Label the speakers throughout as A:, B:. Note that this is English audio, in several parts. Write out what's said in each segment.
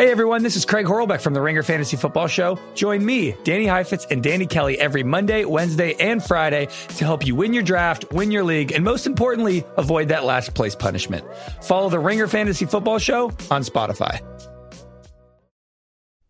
A: Hey everyone, this is Craig Horlbeck from the Ringer Fantasy Football Show. Join me, Danny Heifetz, and Danny Kelly every Monday, Wednesday, and Friday to help you win your draft, win your league, and most importantly, avoid that last place punishment. Follow the Ringer Fantasy Football Show on Spotify.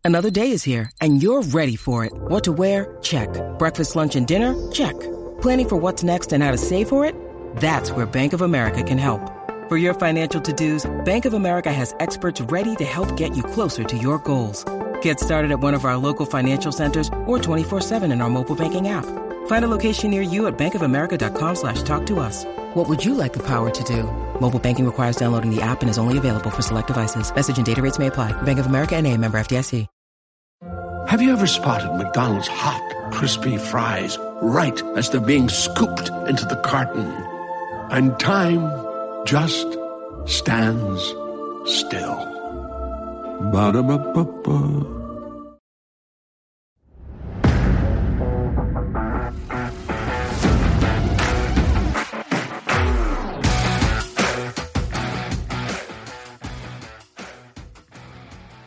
B: Another day is here, and you're ready for it. What to wear? Check. Breakfast, lunch, and dinner? Check. Planning for what's next and how to save for it? That's where Bank of America can help. For your financial to-dos, Bank of America has experts ready to help get you closer to your goals. Get started at one of our local financial centers or 24-7 in our mobile banking app. Find a location near you at bankofamerica.com slash talk to us. What would you like the power to do? Mobile banking requires downloading the app and is only available for select devices. Message and data rates may apply. Bank of America and a member FDIC.
C: Have you ever spotted McDonald's hot, crispy fries right as they're being scooped into the carton? And time just stands still. Ba-da-ba-ba-ba.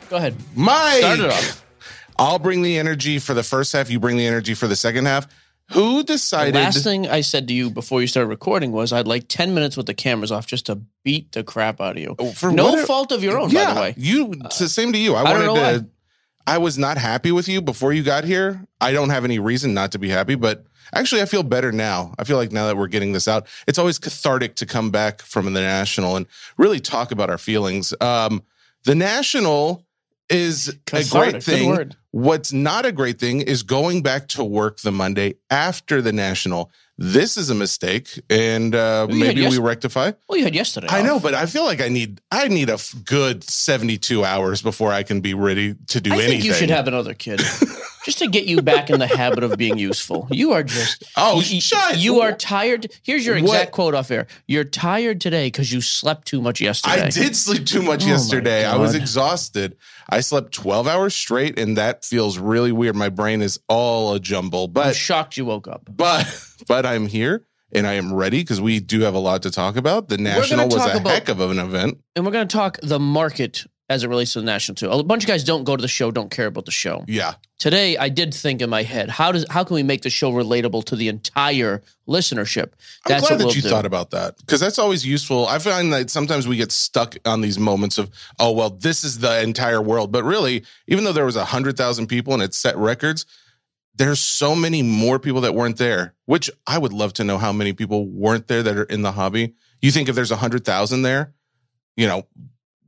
D: Go ahead.
E: Mike,
D: Start it off.
E: I'll bring the energy for the first half. You bring the energy for the second half. Who
D: The
E: decided?
D: last thing I said to you before you started recording was I'd like 10 minutes with the cameras off just to beat the crap out of you.
E: Oh, for
D: no
E: what-
D: fault of your own,
E: yeah,
D: by the way.
E: You. It's the same to you. I,
D: I
E: wanted to. I was not happy with you before you got here. I don't have any reason not to be happy, but actually, I feel better now. I feel like now that we're getting this out, it's always cathartic to come back from the national and really talk about our feelings. Um, the national is a
D: Cathartic,
E: great
D: good
E: thing. What's not a great thing is going back to work the Monday after the national. This is a mistake, and uh, maybe we rectify.
D: Well, you had yesterday.
E: I know, but I feel like I need I need a f- good seventy two hours before I can be ready to do
D: I
E: anything.
D: think you should have another kid. just to get you back in the habit of being useful. You are just
E: Oh,
D: you,
E: shut-
D: You are tired. Here's your exact
E: What?
D: quote off air. You're tired today because you slept too much yesterday.
E: I did sleep too much
D: Oh
E: yesterday. I was exhausted. I slept twelve hours straight, and that feels really weird. My brain is all a jumble,
D: I'm
E: but
D: shocked you woke up.
E: but but I'm here and I am ready because we do have a lot to talk about. The national was a
D: about-
E: heck of an event.
D: And we're going to talk the market as it relates to the national too. A bunch of guys don't go to the show, don't care about the show.
E: Yeah,
D: Today, I did think in my head, how does how can we make the show relatable to the entire listenership?
E: I'm glad that
D: we'll
E: you
D: do.
E: thought about that because that's always useful. I find that sometimes we get stuck on these moments of, oh, well, this is the entire world. But really, even though there was a hundred thousand people and it set records, there's so many more people that weren't there. Which I would love to know how many people weren't there that are in the hobby. You think if there's a hundred thousand there, you know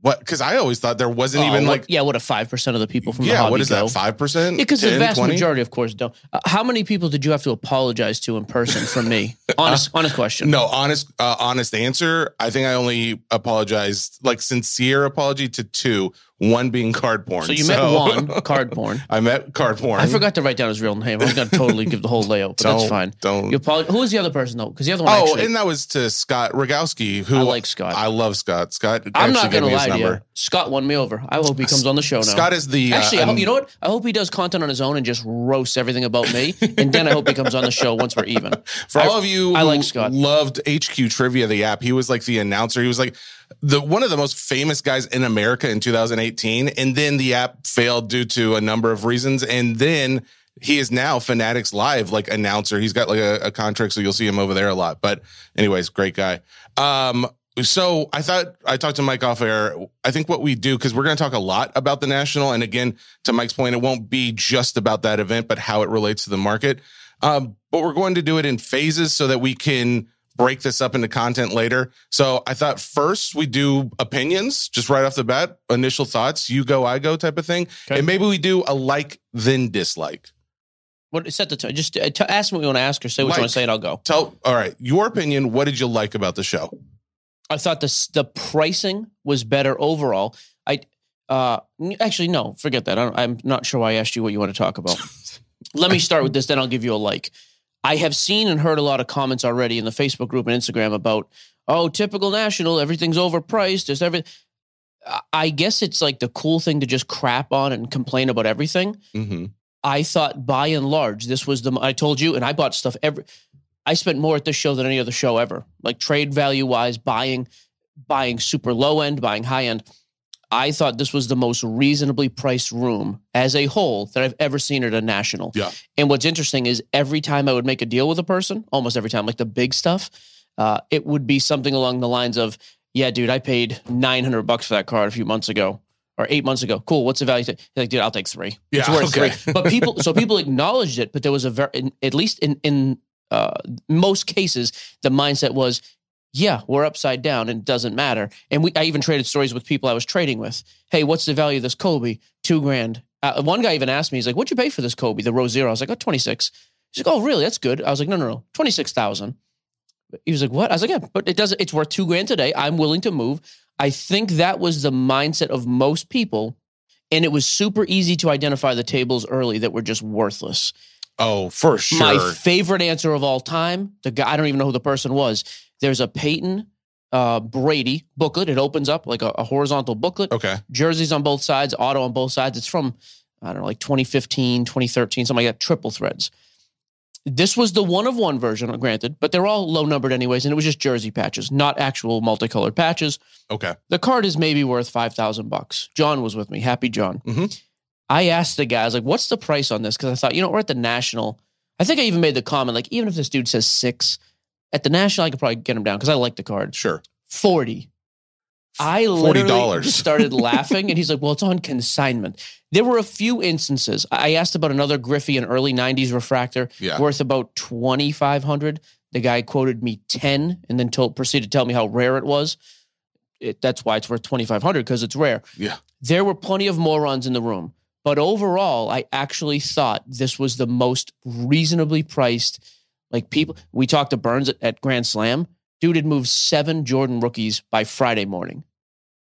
E: what? Because I always thought there wasn't
D: Oh,
E: even
D: what-
E: like,
D: yeah, what if five percent of the people from the
E: yeah,
D: hobby
E: what is
D: go?
E: that? Five percent?
D: Because the vast majority, of course, don't. Uh, how many people did you have to apologize to in person from me? Honest, honest question.
E: No, honest, uh, honest answer. I think I only apologized, like sincere apology to two. One being card porn.
D: So you met one card porn.
E: I met card porn.
D: I forgot to write down his real name. I was going to totally give the whole layout, but that's fine.
E: don't.
D: You apologize. Who was the other person though? Because the other one
E: Oh,
D: actually.
E: and that was to Scott Rogowski, who
D: I like Scott.
E: I love Scott. Scott.
D: I'm not going to lie to you. Scott won me over. I hope he comes on the show now.
E: Scott is the uh,
D: Actually, I hope,
E: um,
D: you know what? I hope he does content on his own and just roasts everything about me. and then I hope he comes on the show once we're even.
E: For
D: I-
E: all of you,
D: I like Scott.
E: Loved HQ Trivia, the app. He was like the announcer. He was like the one of the most famous guys in America in 2018. And then the app failed due to a number of reasons. And then he is now Fanatics Live like announcer. He's got like a, a contract, so you'll see him over there a lot. But anyways, great guy. Um, so I thought I talked to Mike off air. I think what we do because we're going to talk a lot about the national, and again, to Mike's point, it won't be just about that event, but how it relates to the market. Um, but we're going to do it in phases so that we can break this up into content later. So I thought first we do opinions, just right off the bat, initial thoughts, you go, I go type of thing,
D: Okay.
E: and maybe we do a like then dislike.
D: What set the time? Just uh, t- ask what you want to ask or say what you want to say, and I'll go.
E: Tell all right, your opinion. What did you like about the show?
D: I thought the the pricing was better overall. I uh actually no, forget that. I don't, I'm not sure why I asked you what you want to talk about. Let me start with this, then I'll give you a like. I have seen and heard a lot of comments already in the Facebook group and Instagram about, oh, typical national, everything's overpriced. There's everything. I guess it's like the cool thing to just crap on and complain about everything.
E: Mm-hmm.
D: I thought by and large, this was the, I told you, and I bought stuff every, I spent more at this show than any other show ever. Like trade value wise, buying, buying super low end, buying high end. I thought this was the most reasonably priced room as a whole that I've ever seen at a national.
E: Yeah.
D: And what's interesting is every time I would make a deal with a person, almost every time, like the big stuff, uh, it would be something along the lines of, "Yeah, dude, I paid nine hundred bucks for that card a few months ago." Or eight months ago. Cool. What's the value? He's like, dude, I'll take three. It's
E: Yeah,
D: worth
E: okay.
D: three. But people, so people acknowledged it, but there was a very, in, at least in in uh, most cases, the mindset was, yeah, we're upside down and it doesn't matter. And we, I even traded stories with people I was trading with. Hey, what's the value of this Kobe? Two grand. Uh, one guy even asked me, he's like, what'd you pay for this Kobe, the row zero? I was like, oh, 26. He's like, oh, really? That's good. I was like, no, no, no, 26,000. He was like, what? I was like, yeah, but it doesn't, it's worth two grand today. I'm willing to move. I think that was the mindset of most people. And it was super easy to identify the tables early that were just worthless.
E: Oh, for sure.
D: My favorite answer of all time, the guy, I don't even know who the person was. There's a Peyton uh, Brady booklet. It opens up like a, a horizontal booklet.
E: okay.
D: Jerseys on both sides, auto on both sides. It's from, I don't know, like 2015, 2013, something like that, triple threads. This was the one of one version, granted, but they're all low numbered anyways, and it was just jersey patches, not actual multicolored patches.
E: Okay.
D: The card is maybe worth five thousand bucks. John was with me, happy John.
E: Mhm.
D: I asked the guys like, "What's the price on this?" Because I thought, you know, we're at the national. I think I even made the comment, like, even if this dude says six at the national, I could probably get him down because I like the card.
E: Sure.
D: Forty. I literally
E: $40.
D: just started laughing, and he's like, "Well, it's on consignment." There were a few instances. I asked about another Griffey, an early '90s refractor,
E: Yeah.
D: worth about twenty five hundred. The guy quoted me ten, and then told proceeded to tell me how rare it was. It, that's why it's worth twenty five hundred because it's rare.
E: Yeah.
D: There were plenty of morons in the room, but overall, I actually thought this was the most reasonably priced. Like people, we talked to Burns at, at Grand Slam. Dude had moved seven Jordan rookies by Friday morning.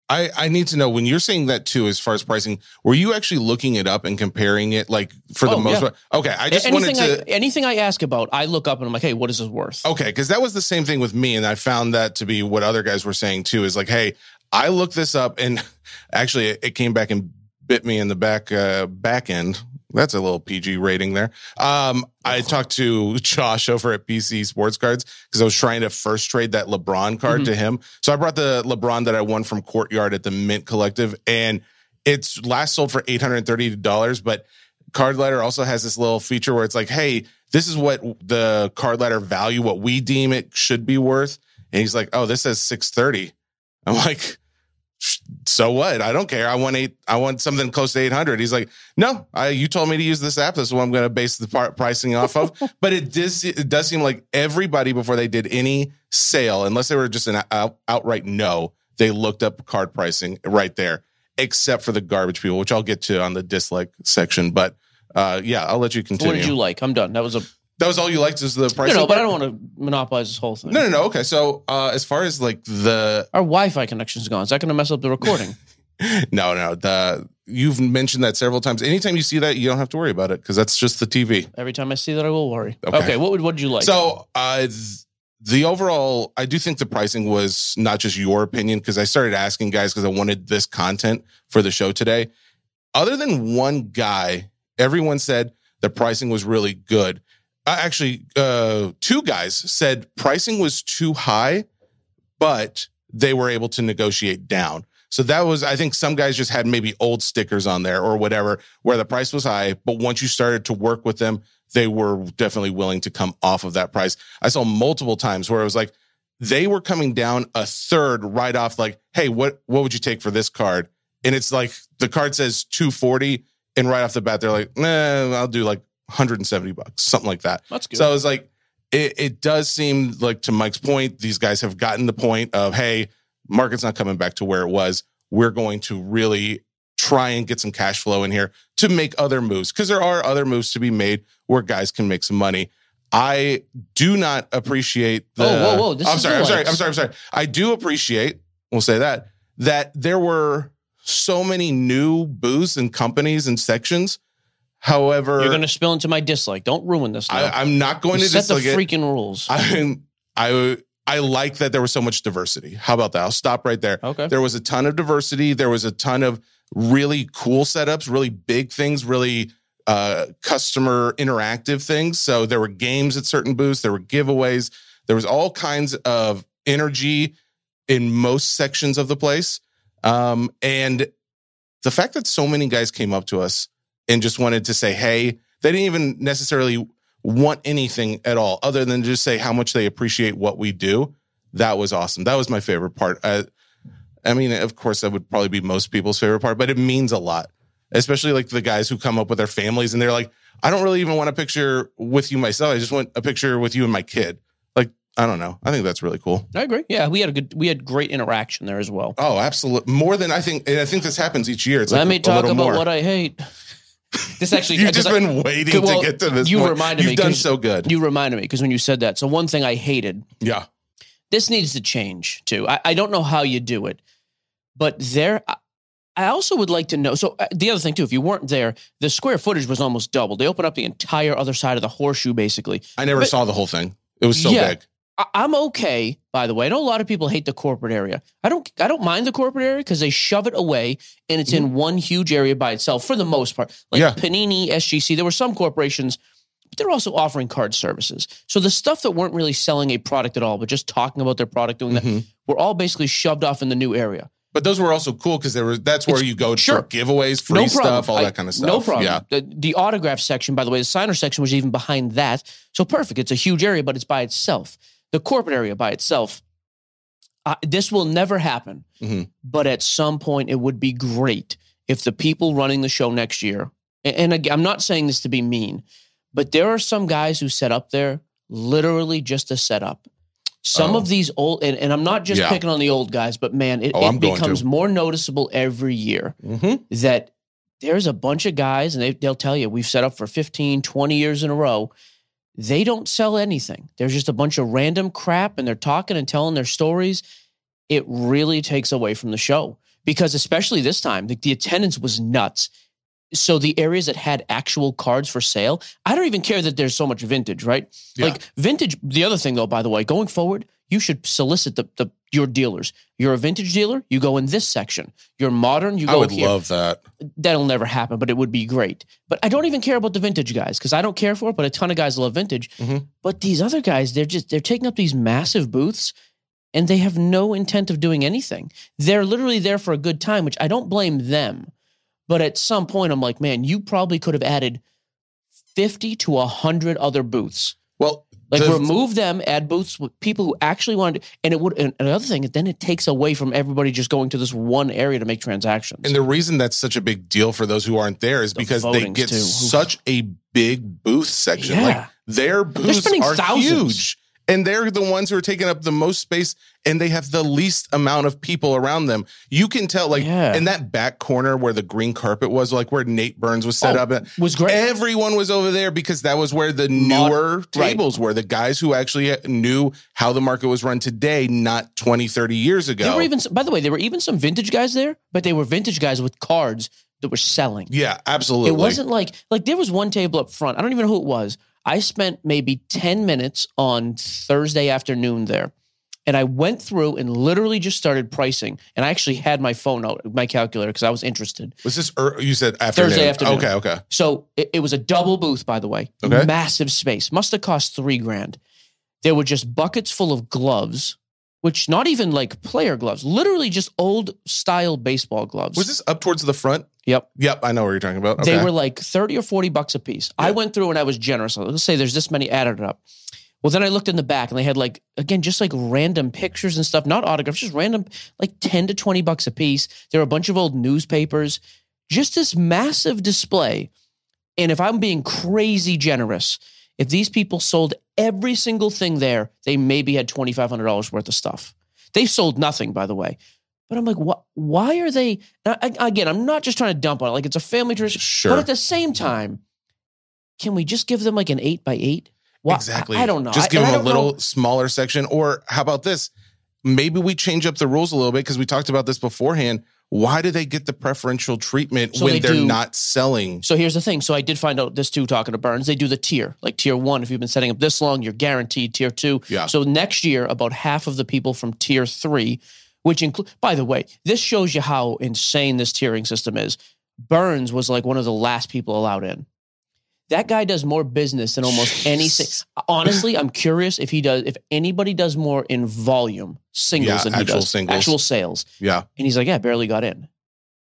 E: I, I need to know when you're saying that too, as far as pricing, were you actually looking it up and comparing it like for the
D: Oh,
E: most
D: yeah.
E: part? Okay. I just
D: anything
E: wanted to.
D: I, anything I ask about, I look up and I'm like, hey, what is this worth?
E: Okay, because that was the same thing with me, and I found that to be what other guys were saying too. Is like, hey, I looked this up, and actually, it, it came back and bit me in the back uh, back end. That's a little PG rating there. Um, I talked to Josh over at BC Sports Cards because I was trying to first trade that LeBron card
D: Mhm.
E: to him. So I brought the LeBron that I won from Courtyard at the Mint Collective, and it's last sold for eight hundred thirty dollars. But Card Ladder also has this little feature where it's like, hey, this is what the Card Ladder value, what we deem it should be worth. And he's like, oh, this says 630. I'm like, "Sh- so what? I don't care. I want eight, I want something close to 800. He's like, no, I, you told me to use this app. That's what I'm going to base the par- pricing off of. but it does, it does seem like everybody before they did any sale, unless they were just an out, outright no, they looked up card pricing right there, except for the garbage people, which I'll get to on the dislike section. But uh, yeah, I'll let you continue.
D: what did you like? I'm done. That was a
E: That was all you liked is the
D: no,
E: pricing.
D: no, but I don't want to monopolize this whole thing.
E: No, no, no. Okay, so uh, as far as like the
D: Our Wi-Fi connection's gone. Is that going to mess up the recording?
E: no, no, the you've mentioned that several times. Anytime you see that, you don't have to worry about it because that's just the TV.
D: Every time I see that, I will worry.
E: Okay.
D: Okay, what would what did you like?
E: So uh, the overall, I do think the pricing was not just your opinion because I started asking guys because I wanted this content for the show today. Other than one guy, everyone said the pricing was really good. Uh, actually, uh, two guys said pricing was too high, but they were able to negotiate down. So that was, I think some guys just had maybe old stickers on there or whatever, where the price was high. But once you started to work with them, they were definitely willing to come off of that price. I saw multiple times where it was like they were coming down a third right off, like, hey, what what would you take for this card? And it's like the card says 240, and right off the bat, they're like, nah, I'll do like 170 bucks, something like that.
D: That's good.
E: So I was like, it, it does seem like to Mike's point, these guys have gotten the point of, hey, market's not coming back to where it was. We're going to really try and get some cash flow in here to make other moves because there are other moves to be made where guys can make some money. I do not appreciate the.
D: Oh, whoa, whoa, this
E: I'm sorry. I'm sorry. I'm sorry. I'm sorry. I do appreciate. We'll say that that there were so many new booths and companies and sections. However,
D: You're going to spill into my dislike. Don't ruin this. Now.
E: I, I'm not going to
D: set the
E: dislike it.
D: freaking rules.
E: I I I like that there was so much diversity. How about that? I'll stop right there.
D: Okay.
E: There was a ton of diversity. There was a ton of really cool setups, really big things, really uh, customer interactive things. So there were games at certain booths. There were giveaways. There was all kinds of energy in most sections of the place. Um, and the fact that so many guys came up to us and just wanted to say, hey, they didn't even necessarily want anything at all other than just say how much they appreciate what we do. That was awesome. That was my favorite part. Uh, I mean, of course, that would probably be most people's favorite part, but it means a lot, especially like the guys who come up with their families and they're like, I don't really even want a picture with you myself. I just want a picture with you and my kid. Like, I don't know. I think that's really cool.
D: I agree. Yeah, we had a good, we had great interaction there as well.
E: Oh, absolutely. More than I think. I think this happens each year. It's
D: Let
E: like
D: me
E: a
D: talk
E: little
D: about
E: more.
D: what I hate. This actually,
E: You've just
D: I-
E: been waiting
D: well,
E: to get to this.
D: You
E: point.
D: reminded
E: You've
D: me.
E: done
D: 'cause
E: so good.
D: You reminded me because when you said that, so one thing I hated
E: yeah.
D: this needs to change too. I, I don't know how you do it, but there, I- I also would like to know. So uh, the other thing too, if you weren't there, the square footage was almost double. They opened up the entire other side of the horseshoe, basically.
E: I never
D: But-
E: saw the whole thing. It was so
D: Yeah.
E: big.
D: I'm okay, by the way. I know a lot of people hate the corporate area. I don't. I don't mind the corporate area because they shove it away and it's in one huge area by itself for the most part. Like
E: Mm-hmm. Yeah.
D: Panini, SGC. There were some corporations. But they're also offering card services. So the stuff that weren't really selling a product at all, but just talking about their product, doing
E: Mhm.
D: that, were all basically shoved off in the new area.
E: But those were also cool because there was that's where
D: It's-
E: you go
D: sure.
E: for giveaways, free stuff, all
D: I-
E: that kind of stuff.
D: No problem.
E: Yeah.
D: The, the autograph section, by the way, the signer section was even behind that. So perfect. It's a huge area, but it's by itself. The corporate area by itself. Uh, this will never happen.
E: Mhm.
D: But at some point, it would be great if the people running the show next year, and, and again, I'm not saying this to be mean, but there are some guys who set up there literally just to set up. Some
E: Oh.
D: of these old, and, and I'm not just
E: Yeah.
D: picking on the old guys, but man, it,
E: Oh,
D: it becomes more noticeable every year
E: Mm-hmm.
D: that there's a bunch of guys and they, they'll tell you we've set up for 15 20 years in a row they don't sell anything. There's just a bunch of random crap and they're talking and telling their stories. It really takes away from the show because especially this time the, the attendance was nuts. So the areas that had actual cards for sale i don't even care that there's so much vintage right?
E: Yeah.
D: like vintage the other thing though by the way going forward you should solicit the, the your dealers you're a vintage dealer you go in this section you're modern you go I
E: would
D: here
E: love that.
D: that'll never happen, but it would be great. But I don't even care about the vintage guys because I don't care for it. But a ton of guys love vintage.
E: Mhm.
D: But these other guys, they're just they're taking up these massive booths, and they have no intent of doing anything. They're literally there for a good time, which I don't blame them. But at some point, I'm like, man, you probably could have added fifty to hundred other booths.
E: Well,
D: Like
E: the-
D: remove them, add booths with people who actually wanted, and it would. And another thing, then it takes away from everybody just going to this one area to make transactions.
E: And the reason that's such a big deal for those who aren't there is
D: The
E: because they get
D: too.
E: Such a big booth section.
D: Yeah.
E: Like their booths are
D: thousands.
E: huge. And they're the ones who are taking up the most space and they have the least amount of people around them. You can tell, like,
D: Yeah.
E: in that back corner where the green carpet was, like where Nate Burns was set
D: Oh,
E: up.
D: was great.
E: Everyone was over there because that was where the
D: Mod-
E: newer
D: right.
E: tables were. The guys who actually uh, knew how the market was run today, not 20, 30 years ago.
D: There were even, by the way, there were even some vintage guys there, but they were vintage guys with cards that were selling.
E: yeah, absolutely.
D: It wasn't like like there was one table up front. I don't even know who it was. I spent maybe ten minutes on Thursday afternoon there, and I went through and literally just started pricing. And I actually had my phone out, my calculator, because I was interested.
E: Was this, er, you said afternoon?
D: Thursday afternoon.
E: Okay, okay.
D: So it, it was a double booth, by the way.
E: Okay.
D: Massive space. Must have cost three grand. There were just buckets full of gloves, which not even like player gloves, literally just old style baseball gloves.
E: Was this up towards the front?
D: Yep.
E: Yep, I know what you're talking about. Okay.
D: They were like 30 or 40 bucks a piece. I went through and I was generous. Let's say there's this many added up. Well, then I looked in the back and they had like, again, just like random pictures and stuff, not autographs, just random, like 10 to 20 bucks a piece. There were a bunch of old newspapers, just this massive display. And if I'm being crazy generous, if these people sold every single thing there, they maybe had $2,500 worth of stuff. They sold nothing, by the way. But I'm like, what? Why are they? I- Again, I'm not just trying to dump on it. Like it's a family tradition.
E: Sure.
D: But at the same time, can we just give them like an eight by eight?
E: Exactly.
D: I, I don't know.
E: Just give
D: I
E: them a
D: don't know-
E: little smaller section. Or how about this? Maybe we change up the rules a little bit because we talked about this beforehand. Why do they get the preferential treatment
D: So they
E: when they're
D: do-
E: not selling?
D: So here's the thing. So I did find out this too, talking to Burns. They do the tier. Like tier one, if you've been setting up this long, you're guaranteed tier two.
E: Yeah.
D: So next year, about half of the people from tier three, which include, by the way, this shows you how insane this tiering system is. Burns was like one of the last people allowed in. That guy does more business than almost any. Honestly, I'm curious if he does. If anybody does more in volume singles
E: Yeah,
D: than he
E: actual
D: does
E: singles.
D: actual sales.
E: Yeah.
D: And he's like, yeah, barely got in.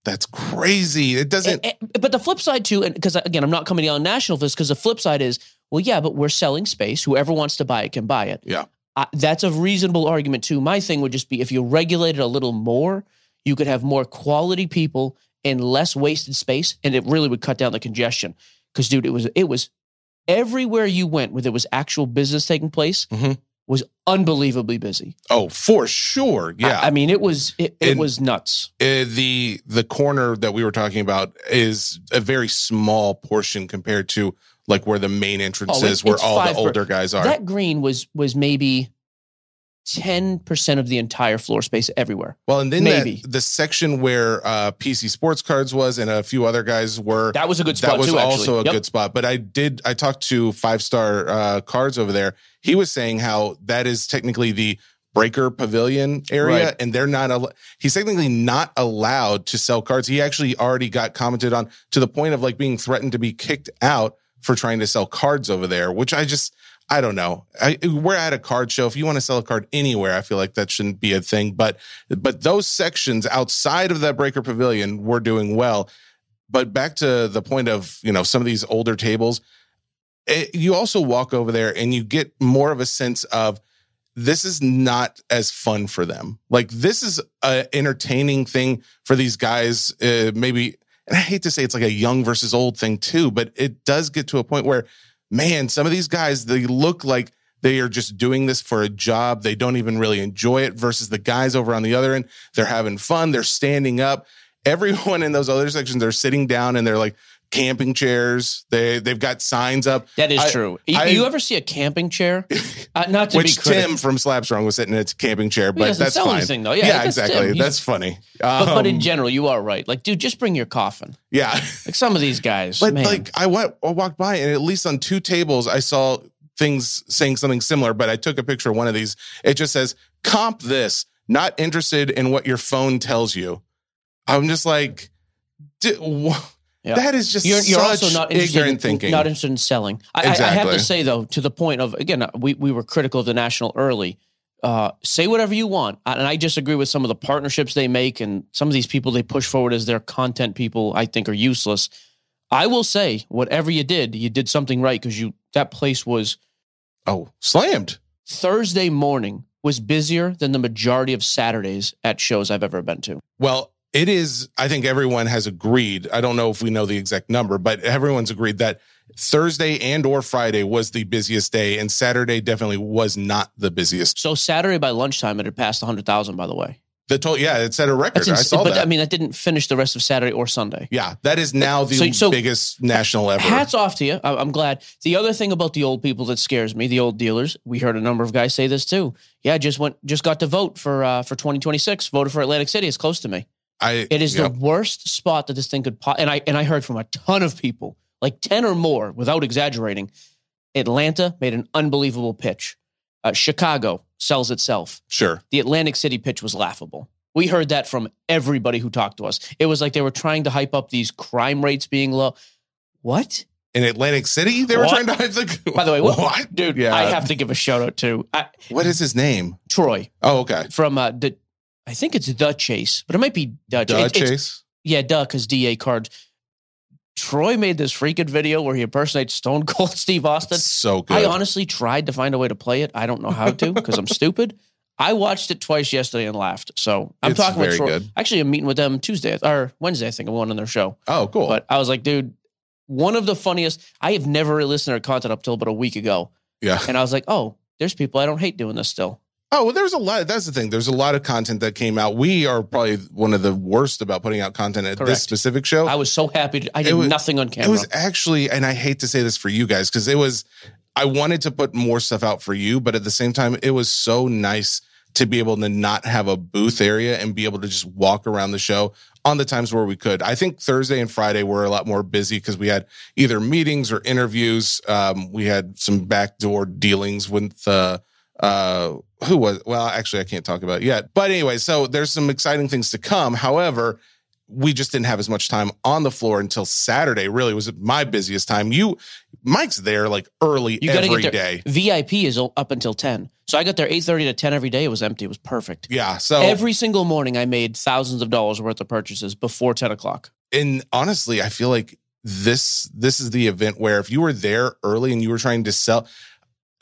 E: That's crazy. It doesn't.
D: And- and- but the flip side too, and because again, I'm not coming on national for this, because the flip side is, well, yeah, but we're selling space. Whoever wants to buy it can buy it.
E: Yeah.
D: I, that's a reasonable argument too. My thing would just be if you regulated a little more, you could have more quality people and less wasted space, and it really would cut down the congestion. Because, dude, it was it was everywhere you went where there was actual business taking place
E: Mhm.
D: was unbelievably busy.
E: oh, for sure. Yeah.
D: I, I mean, it was it, it
E: And-
D: was nuts.
E: Uh, the the corner that we were talking about is a very small portion compared to like where the main entrance
D: Oh,
E: is, where all the
D: five per-
E: older guys are.
D: That green was was maybe ten percent of the entire floor space everywhere.
E: well, and then
D: maybe.
E: that, the section where uh, PC Sports Cards was and a few other guys were.
D: That was a good spot
E: that was
D: too.
E: also a good spot. But I did. I talked to Five Star uh, Cards over there. He was saying how that is technically the breaker pavilion area,
D: Right.
E: and they're not. Al- he's technically not allowed to sell cards. He actually already got commented on to the point of like being threatened to be kicked out for trying to sell cards over there. Which I just. I don't know. I, we're at a card show. If you want to sell a card anywhere, I feel like that shouldn't be a thing. But but those sections outside of that breaker pavilion were doing well but back to the point of you know some of these older tables it, you also walk over there and you get more of a sense of this is not as fun for them like this is an entertaining thing for these guys uh, maybe and i hate to say it's like a young versus old thing too but it does get to a point where man some of these guys they look like they are just doing this for a job. They don't even really enjoy it versus the guys over on the other end. They're having fun. They're standing up. Everyone in those other sections are sitting down and they're like camping chairs. They they've got signs up.
D: That is
E: I-
D: true. You,
E: I-
D: you ever see a camping chair? Uh, not to
E: Which
D: be critical,
E: Tim from Slapstrong was sitting in its camping chair, but that's
D: sell
E: fine.
D: anything, though. Yeah,
E: Yeah, exactly.
D: Tim.
E: That's funny.
D: but, but in
E: Um,
D: general, you are right. Like, dude, just bring your coffin.
E: yeah.
D: Like some of these guys,
E: But
D: man.
E: like I went, I walked by, and at least on two tables, I saw things saying something similar. But I took a picture of one of these. It just says, "Comp this." Not interested in what your phone tells you. I'm just like, di- wha-
D: Yeah.
E: that is just
D: you're, you're also not interested
E: ignorant
D: in,
E: thinking.
D: Not interested in selling. I, I- I have to say though, to the point of again, we we were critical of the national early. Uh, say whatever you want, and I disagree with some of the partnerships they make, and some of these people they push forward as their content people. I think are useless. I will say, whatever you did, you did something right because you that place was
E: oh, slammed.
D: Thursday morning was busier than the majority of Saturdays at shows I've ever been to.
E: Well, it is. I think everyone has agreed. I don't know if we know the exact number, but everyone's agreed that Thursday and or Friday was the busiest day, and Saturday definitely was not the busiest.
D: So Saturday by lunchtime, it had passed hundred thousand. By the way,
E: The total, yeah, it set a record.
D: that's
E: I
D: ins-
E: saw
D: but
E: that.
D: I mean, that didn't finish the rest of Saturday or Sunday.
E: yeah, that is now the
D: So- so-
E: biggest national ever.
D: Hats off to you. I'm glad. The other thing about the old people that scares me, the old dealers, we heard a number of guys say this too. Yeah, just went, just got to vote for uh, for 2026. Voted for Atlantic City. It's close to me.
E: I
D: It is
E: yep.
D: the worst spot that this thing could. Po- and I and I heard from a ton of people, like ten or more, without exaggerating. Atlanta made an unbelievable pitch. Uh, Chicago sells itself.
E: sure.
D: The Atlantic City pitch was laughable. We heard that from everybody who talked to us. It was like they were trying to hype up these crime rates being low. What?
E: In Atlantic City, they were
D: What?
E: trying to hide the.
D: By the way, what,
E: what?
D: dude?
E: Yeah.
D: I have to give a shout out to I,
E: What is his name?
D: Troy
E: Oh, okay.
D: from uh, the. I think it's the Chase, but it might be the it's-
E: Chase.
D: yeah, duh, because DA cards. Troy made this freaking video where he impersonates Stone Cold Steve Austin.
E: So good.
D: I honestly tried to find a way to play it. I don't know how to because I'm stupid. I watched it twice yesterday and laughed. So I'm
E: It's
D: talking with
E: very
D: Troy.
E: good.
D: Actually, I'm meeting with them Tuesday or Wednesday. I think I'm going on their show.
E: oh, cool.
D: But I was like, dude, one of the funniest. I have never really listened to their content up till about a week ago,
E: yeah.
D: and I was like, oh, there's people I don't hate doing this still.
E: Oh, well, there's a lot. That's the thing. There's a lot of content that came out. We are probably one of the worst about putting out content at
D: Correct.
E: this specific show.
D: I was so happy. To, I did
E: was-
D: nothing on camera.
E: It was actually, and I hate to say this for you guys because it was, I wanted to put more stuff out for you, but at the same time, it was so nice to be able to not have a booth area and be able to just walk around the show on the times where we could. I think Thursday and Friday were a lot more busy because we had either meetings or interviews. Um, we had some backdoor dealings with, uh, uh, who was, well, actually, I can't talk about it yet. But anyway, so there's some exciting things to come. However, we just didn't have as much time on the floor until Saturday. Really was my busiest time. You, Mike's there like early
D: You
E: every
D: get there.
E: day.
D: VIP is up until ten, so I got there eight thirty to ten every day. It was empty. It was perfect.
E: Yeah. So
D: Every single morning, I made thousands of dollars worth of purchases before ten o'clock.
E: and honestly, I feel like this this is the event where if you were there early and you were trying to sell,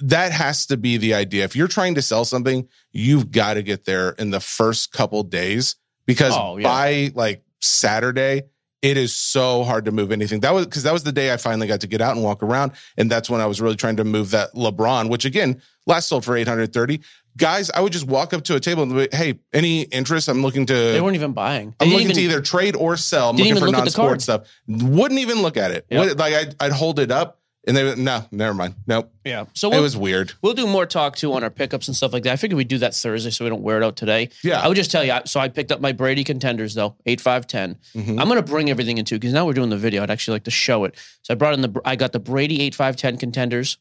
E: that has to be the idea. If you're trying to sell something, you've got to get there in the first couple days because
D: Oh, yeah.
E: by like Saturday, it is so hard to move anything. That was because that was the day I finally got to get out and walk around, and that's when I was really trying to move that LeBron, which again last sold for eight hundred thirty. Guys, I would just walk up to a table and be, hey, any interest? I'm looking to
D: They weren't even buying.
E: I'm looking to either trade or sell. I'm looking for
D: look
E: non-sport stuff. Wouldn't even look at it.
D: Yep.
E: Would- like I'd, I'd hold it up and they would, no, never mind. Nope.
D: Yeah. So
E: It
D: we'll,
E: was weird.
D: we'll do more talk too on our pickups and stuff like that. I figured we'd do that Thursday so we don't wear it out today.
E: Yeah.
D: I would just tell you. So I picked up my Brady contenders though, eight five ten.
E: Mhm.
D: I'm gonna bring everything into because now we're doing the video. I'd actually like to show it. So I brought in the I got the Brady eight five ten contenders,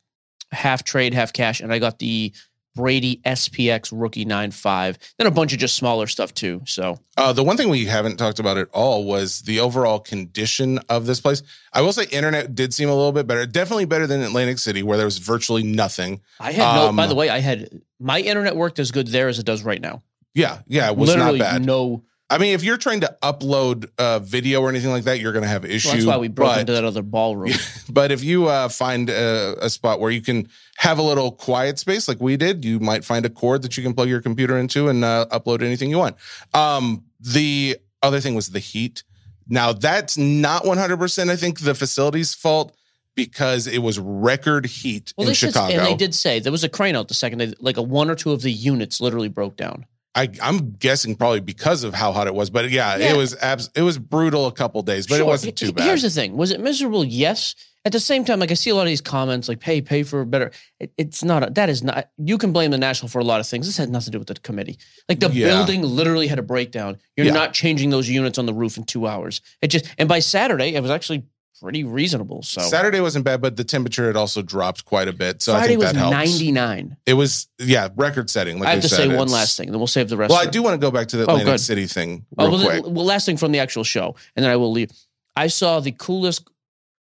D: half trade, half cash, and I got the Brady SPX rookie nine five. Then a bunch of just smaller stuff too. So
E: Uh, the one thing we haven't talked about at all was the overall condition of this place. I will say internet did seem a little bit better. Definitely better than Atlantic City where there was virtually nothing.
D: I had no.
E: Um,
D: By the way, I had my internet worked as good there as it does right now.
E: Yeah. Yeah. It was
D: Literally
E: not bad.
D: no.
E: I mean, if you're trying to upload a video or anything like that, you're going to have issue.
D: Well, that's why we broke
E: but-
D: into that other ballroom.
E: But if you uh, find a, a spot where you can have a little quiet space like we did, you might find a cord that you can plug your computer into and uh, upload anything you want. Um, the other thing was the heat. Now, that's not 100%, I think, the facility's fault because it was record heat
D: Well,
E: in Chicago.
D: and they did say there was a crane out the second day, like a one or two of the units literally broke down.
E: I, I'm guessing probably because of how hot it was. But yeah,
D: Yeah.
E: it was abs- it was brutal a couple days, but it wasn't too bad.
D: Here's the thing: was it miserable? Yes. At the same time, like I see a lot of these comments, like "Pay, pay for better." It, it's not. A, that is not. You can blame the national for a lot of things. This had nothing to do with the committee. Like the
E: Yeah.
D: building literally had a breakdown. You're
E: Yeah.
D: not changing those units on the roof in two hours. It just and by Saturday, it was actually pretty reasonable. So
E: Saturday wasn't bad, but the temperature had also dropped quite a bit. So I
D: Friday
E: think
D: was
E: that helps.
D: 99.
E: It was yeah, record setting. Like
D: I have to
E: said.
D: say one last thing, then we'll save the rest.
E: Well, I do want to go back to the
D: Oh,
E: Atlantic
D: good.
E: City thing
D: Oh, well,
E: quick.
D: well, last thing from the actual show, and then I will leave. I saw the coolest,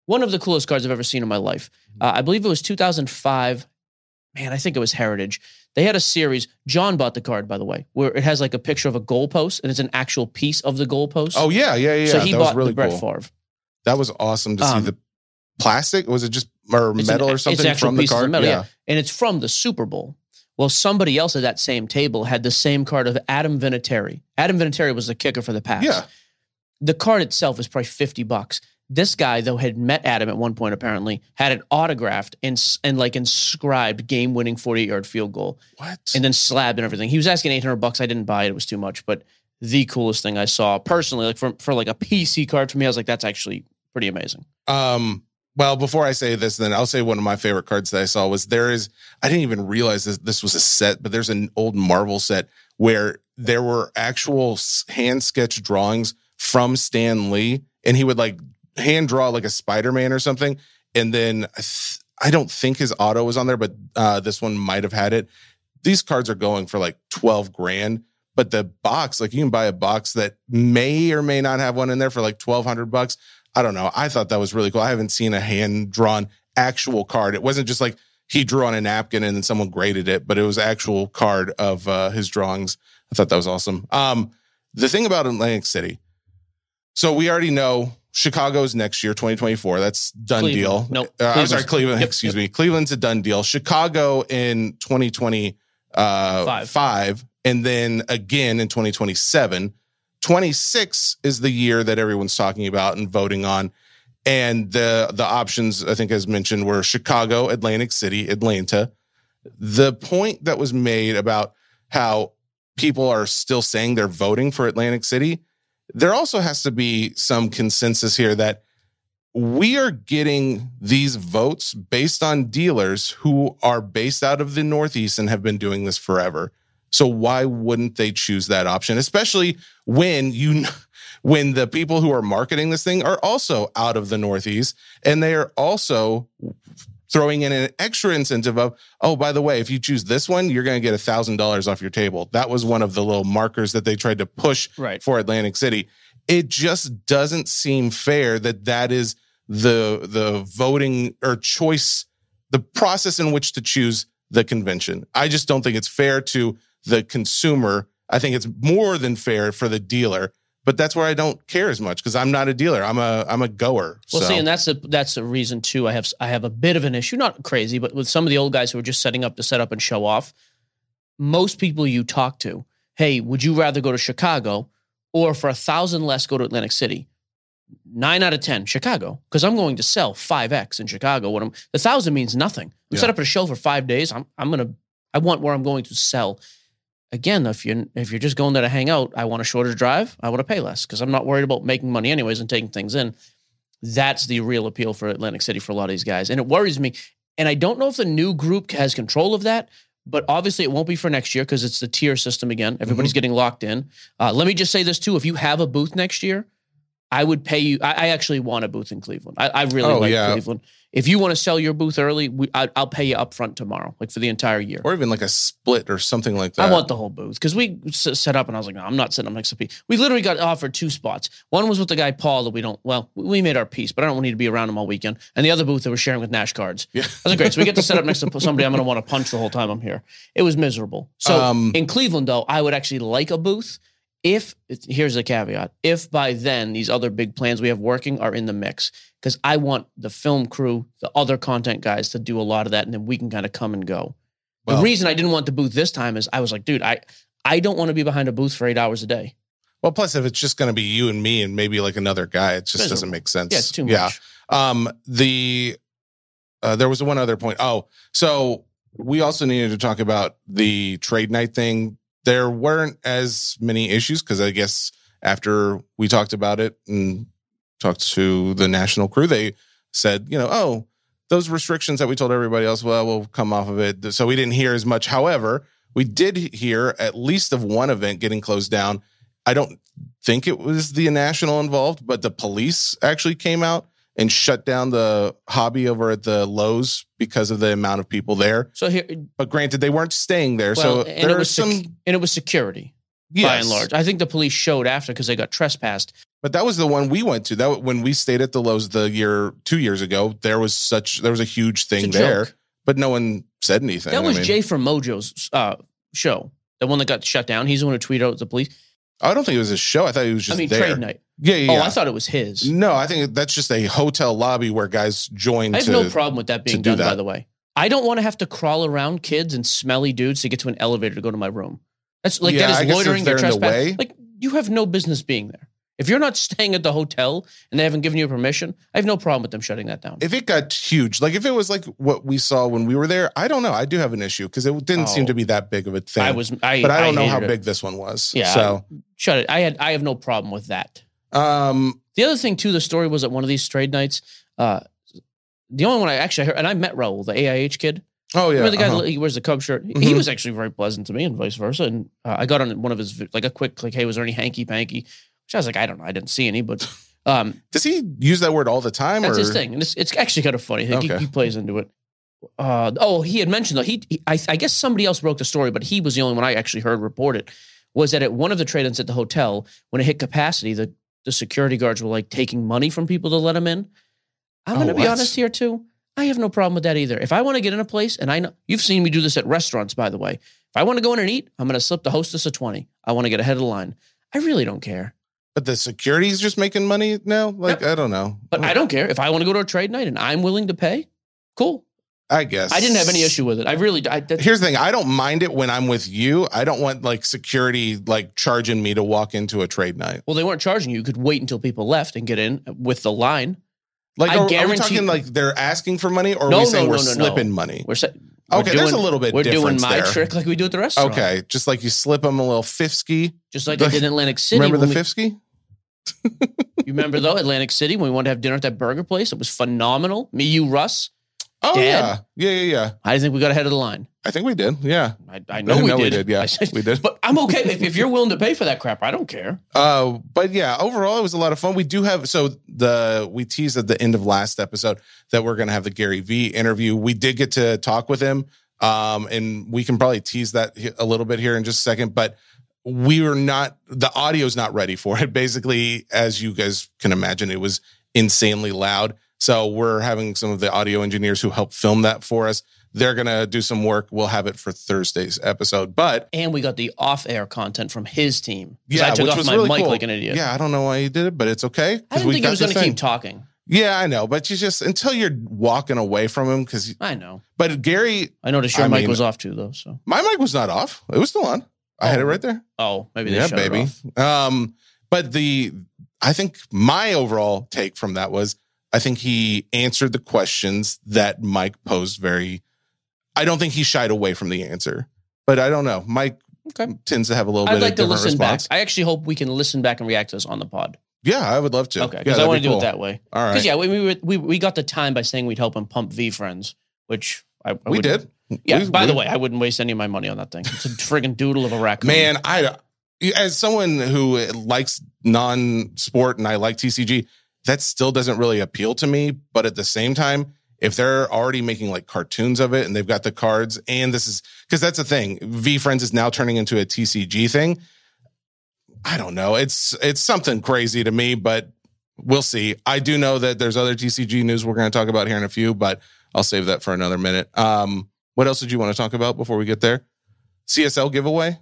D: one of the coolest cards I've ever seen in my life.
E: Mm-hmm.
D: Uh, I believe it was 2005. Man, I think it was Heritage. They had a series. John bought the card, by the way, where it has like a picture of a goalpost and it's an actual piece of the goalpost.
E: Oh yeah, yeah, yeah.
D: so he
E: that
D: bought
E: was really
D: the Brett
E: cool.
D: Favre.
E: That was awesome to
D: Um,
E: see the plastic. Was it just or metal
D: an-
E: or something from the card?
D: metal, yeah. and it's from the Super Bowl. Well, somebody else at that same table had the same card of Adam Vinatieri. Adam Vinatieri was the kicker for the Pats.
E: Yeah.
D: The card itself is probably 50 bucks. This guy, though, had met Adam at one point, apparently, had it autographed and, and like inscribed game winning 48 yard field goal
E: What?
D: and then slabbed and everything. He was asking 800 bucks. I didn't buy it. It was too much. But the coolest thing I saw personally, like for, for like a PC card for me, I was like, that's actually pretty amazing.
E: Um, well, before I say this, then I'll say one of my favorite cards that I saw was there is, I didn't even realize this, this was a set, but there's an old Marvel set where there were actual hand sketch drawings from Stan Lee, and he would like hand draw like a Spider Man or something. And then I, th- I don't think his auto was on there, but uh, this one might have had it. These cards are going for like 12 grand. But the box, like you can buy a box that may or may not have one in there for like 1200 bucks. I don't know. I thought that was really cool. I haven't seen a hand drawn actual card. It wasn't just like he drew on a napkin and then someone graded it, but it was actual card of uh, his drawings. I thought that was awesome. Um, the thing about Atlantic City, so we already know Chicago's next year, 2024. That's done
D: Cleveland.
E: deal.
D: Nope.
E: Uh, I'm sorry, Cleveland.
D: Yep,
E: excuse
D: yep.
E: me. Cleveland's a done deal. Chicago in 2025 uh,
D: Five.
E: five, and then again in 2027. 26 is the year that everyone's talking about and voting on. And the the options, I think, as mentioned, were Chicago, Atlantic City, Atlanta. The point that was made about how people are still saying they're voting for Atlantic City, there also has to be some consensus here that we are getting these votes based on dealers who are based out of the Northeast and have been doing this forever. So why wouldn't they choose that option, especially when you when the people who are marketing this thing are also out of the Northeast and they are also throwing in an extra incentive of, oh, by the way, if you choose this one, you're going to get a thousand dollars off your table. That was one of the little markers that they tried to push
D: Right.
E: for Atlantic City. it just doesn't seem fair that that is the the voting or choice the process in which to choose the convention. I just don't think it's fair to the consumer. I think it's more than fair for the dealer, but that's where I don't care as much because I'm not a dealer. I'm a I'm a goer.
D: Well,
E: so.
D: see, and that's a that's a reason too. I have I have a bit of an issue, not crazy, but with some of the old guys who are just setting up to set up and show off. Most people you talk to, hey, would you rather go to Chicago or for a thousand less go to Atlantic City? Nine out of ten, Chicago, because I'm going to sell five X in Chicago. What I'm the thousand means nothing. I'm
E: Yeah.
D: set up at a show for five days. I'm I'm gonna I want where I'm going to sell. Again, if you're if you're just going there to hang out, I want a shorter drive. I want to pay less because I'm not worried about making money anyways and taking things in. That's the real appeal for Atlantic City for a lot of these guys, and it worries me. And I don't know if the new group has control of that, but obviously it won't be for next year because it's the tier system again. Everybody's getting locked in. Uh, let me just say this too: if you have a booth next year, I would pay you. I, I actually want a booth in Cleveland. I, I really
E: Oh,
D: like
E: yeah.
D: Cleveland. If you want to sell your booth early, we, I, I'll pay you upfront tomorrow, like for the entire year.
E: or even like a split or something like that.
D: I want the whole booth because we s- set up and I was like, no, I'm not sitting up next to P. We literally got offered two spots. One was with the guy Paul that we don't. Well, we made our peace, but I don't need to be around him all weekend. And the other booth that we're sharing with Nash Cards.
E: Yeah.
D: I was like, great. So we get to set up next to somebody I'm going to want to punch the whole time I'm here. It was miserable. So
E: Um,
D: in Cleveland, though, I would actually like a booth if here's the caveat: if by then these other big plans we have working are in the mix, because I want the film crew, the other content guys to do a lot of that, and then we can kind of come and go.
E: Well-
D: the reason I didn't want the booth this time is I was like, dude, I I don't want to be behind a booth for eight hours a day.
E: Well, plus if it's just going to be you and me and maybe like another guy, it just
D: Miserable.
E: doesn't make sense.
D: Yeah, it's too much.
E: Yeah. Um, the uh, there was one other point. Oh, so we also needed to talk about the trade night thing. There weren't as many issues because I guess after we talked about it and talked to the national crew, they said, you know, oh, those restrictions that we told everybody else, well, we'll come off of it. So we didn't hear as much. However, we did hear at least of one event getting closed down. I don't think it was the national involved, but the police actually came out and shut down the hobby over at the Loews because of the amount of people there.
D: So here,
E: But granted, they weren't staying there,
D: well,
E: so
D: and
E: there
D: was
E: some
D: sec- and it was security by and large. I think the police showed after because they got trespassed.
E: But that was the one we went to. That when we stayed at the Loews the year two years ago, there was such there was a huge thing
D: a
E: there,
D: joke.
E: but no one said anything.
D: That
E: I
D: was
E: mean,
D: Jay from Mojo's uh, show, the one that got shut down. He's the one who tweeted out the police.
E: I don't think it was a show. I thought he was just
D: I mean,
E: there.
D: trade night.
E: Yeah, yeah.
D: Oh,
E: yeah.
D: I thought it was his.
E: no, I think that's just a hotel lobby where guys join.
D: I have
E: to,
D: no problem with that being
E: do
D: done, by the way. I don't want to have to crawl around kids and smelly dudes to get to an elevator to go to my room. That's like
E: Yeah,
D: that is loitering.
E: they're in the
D: trespassing.
E: way.
D: Like you have no business being there. If you're not staying at the hotel and they haven't given you permission, I have no problem with them shutting that down.
E: If it got huge, like if it was like what we saw when we were there, I don't know. I do have an issue because it didn't seem
D: Oh.
E: to be that big of a thing.
D: I was, I,
E: but I don't know how
D: it.
E: big this one was.
D: Yeah,
E: So,
D: Shut it. I had, I have no problem with that.
E: Um,
D: The other thing too, the story was at one of these trade nights. Uh, the only one I actually heard, and I met Raul, the AIH kid.
E: oh yeah,
D: Remember the guy
E: uh-huh.
D: he wears the Cub shirt? He
E: Mhm.
D: was actually very pleasant to me, and vice versa. And uh, I got on one of his like a quick like, "Hey, was there any hanky panky?" Which I was like, I don't know, I didn't see any, but um,
E: Does he use that word all the time?
D: that's
E: or?
D: his thing, and it's it's actually kind of funny. I think he, he plays into it. Uh, oh, he had mentioned though. He, he I, I guess somebody else broke the story, but he was the only one I actually heard report it. Was that at one of the trade-ins at the hotel when it hit capacity, the the security guards were like taking money from people to let them in. I'm
E: Oh,
D: going to be honest here too. I have no problem with that either. If I want to get in a place, and I know you've seen me do this at restaurants, by the way. If I want to go in and eat, I'm going to slip the hostess a twenty. I want to get ahead of the line. I really don't care.
E: But the security's just making money now. Like I don't know.
D: But I don't care if I want to go to a trade night and I'm willing to pay. Cool.
E: I guess
D: I didn't have any issue with it. I really. I,
E: Here's the thing: I don't mind it when I'm with you. I don't want like security like charging me to walk into a trade night.
D: well, they weren't charging you. You could wait until people left and get in with the line.
E: Like,
D: I
E: are, are we talking like they're asking for money, or are
D: No,
E: we saying
D: no,
E: we're
D: no,
E: slipping money?
D: We're, sa-
E: Okay,
D: we're
E: there's
D: doing-
E: a little bit
D: We're doing my
E: there.
D: trick like we do at the restaurant.
E: Okay, just like you slip them a little fifsky.
D: just like I did in Atlantic City.
E: Remember the
D: we-
E: fifsky?
D: You remember though, Atlantic City when we wanted to have dinner at that burger place. It was phenomenal. Me, you, Russ.
E: Oh
D: Dad?
E: yeah, yeah, yeah, yeah.
D: I think we got ahead of the line.
E: I think we did. Yeah,
D: I, I know, we, did.
E: Yeah,
D: I said-
E: we did.
D: But I'm okay if, if you're willing to pay for that crap. I don't care.
E: Uh, but yeah, overall it was a lot of fun. We do have so the we teased at the end of last episode that we're gonna have the Gary V interview. We did get to talk with him, um, and we can probably tease that a little bit here in just a second. But we were not the audio's not ready for it. Basically, as you guys can imagine, it was insanely loud. So we're having some of the audio engineers who help film that for us. They're gonna do some work. We'll have it for Thursday's episode. But
D: And we got the off-air content from his team.
E: yeah,
D: I took
E: which
D: off
E: was
D: my
E: really
D: mic
E: cool.
D: like an idiot.
E: Yeah, I don't know why he did it, but it's okay.
D: I didn't
E: we
D: think he was going to keep talking.
E: Yeah, I know, but you just until you're walking away from him because.
D: I know.
E: But Gary,
D: I noticed your
E: I
D: mic
E: mean-
D: was off too, though. So,
E: my mic was not off. It was still on. I had it
D: Oh.
E: right there.
D: oh, maybe they
E: yeah, baby. Um, but the I think my overall take from that was I think he answered the questions that Mike posed very. I don't think he shied away from the answer, but I don't know. Mike
D: Okay.
E: tends to have a little
D: I'd
E: bit
D: like
E: of
D: to
E: different
D: listen
E: response.
D: back. I actually hope we can listen back and react to this on the pod.
E: Yeah, I would love to.
D: Okay,
E: Yeah,
D: because I want to do
E: cool.
D: it that way.
E: All right,
D: Because yeah, we, we we we got the time by saying we'd help him pump VeeFriends, which I, I
E: we
D: wouldn't-
E: did.
D: Yeah.
E: We-
D: by the way, I wouldn't waste any of my money on that thing. It's a friggin' doodle of a raccoon.
E: man, I as someone who likes non-sport and I like TCG, that still doesn't really appeal to me. But at the same time, if they're already making like cartoons of it and they've got the cards, and this is because that's the thing, VeeFriends is now turning into a TCG thing. I don't know. It's it's something crazy to me, but we'll see. I do know that there's other TCG news we're going to talk about here in a few, but I'll save that for another minute. Um, what else did you want to talk about before we get there? CSL giveaway.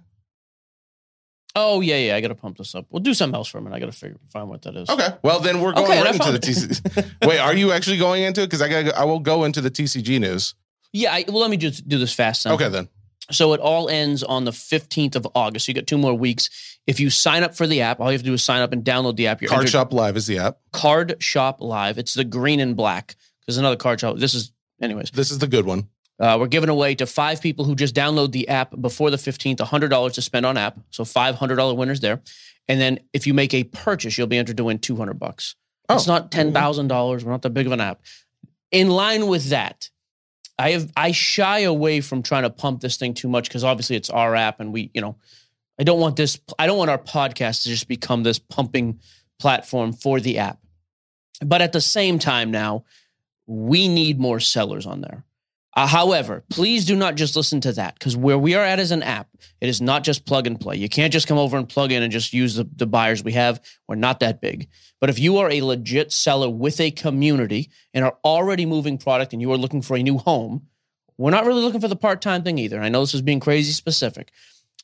D: Oh yeah, yeah. I gotta pump this up. We'll do something else for a minute. I gotta figure find what that is.
E: Okay. Well, then we're going
D: Okay,
E: right into the. TCG. Wait, are you actually going into it? Because I got. I will go into the TCG news.
D: Yeah. I, well, let me just do this fast. Then.
E: Okay, then.
D: So it all ends on the 15th of August. So You got two more weeks. If you sign up for the app, all you have to do is sign up and download the app. You're
E: Card
D: entered-
E: Shop Live is the app.
D: Card Shop Live. It's the green and black. There's another card shop. This is, anyways.
E: This is the good one.
D: Uh, we're giving away to five people who just download the app before the 15th, $100 to spend on app. So five $100 winners there. And then if you make a purchase, you'll be entered to win 200 bucks. It's
E: Oh.
D: not $10,000. We're not that big of an app. In line with that, I have I shy away from trying to pump this thing too much because obviously it's our app and we, you know, I don't want this I don't want our podcast to just become this pumping platform for the app. But at the same time now, we need more sellers on there. Uh, however, please do not just listen to that because where we are at as an app, it is not just plug and play. You can't just come over and plug in and just use the, the buyers we have. We're not that big. But if you are a legit seller with a community and are already moving product and you are looking for a new home, we're not really looking for the part time thing either. I know this is being crazy specific.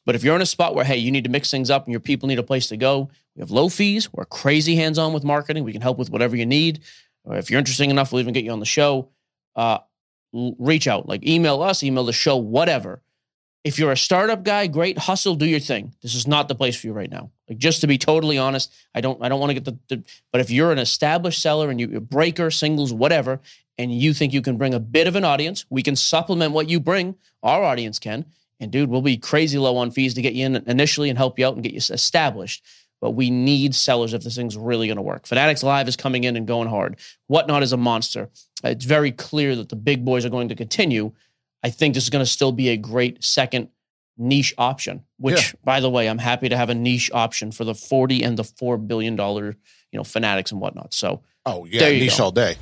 D: But if you're in a spot where, hey, you need to mix things up and your people need a place to go, we have low fees. We're crazy hands on with marketing. We can help with whatever you need. Or if you're interesting enough, we'll even get you on the show. Uh, reach out, like email us, email the show, whatever. If you're a startup guy, great, hustle, do your thing. This is not the place for you right now. Like just to be totally honest, I don't, I don't want to get the, the. But if you're an established seller and you, you're breaker, singles, whatever, and you think you can bring a bit of an audience, we can supplement what you bring. Our audience can, and dude, we'll be crazy low on fees to get you in initially and help you out and get you established. But we need sellers if this thing's really going to work. Fanatics Live is coming in and going hard. Whatnot is a monster. It's very clear that the big boys are going to continue. I think this is going to still be a great second niche option. Which, by the way, I'm happy to have a niche option for the 40 and the four billion dollar, you know, fanatics and whatnot. So
E: Oh yeah, niche
D: go.
E: all day.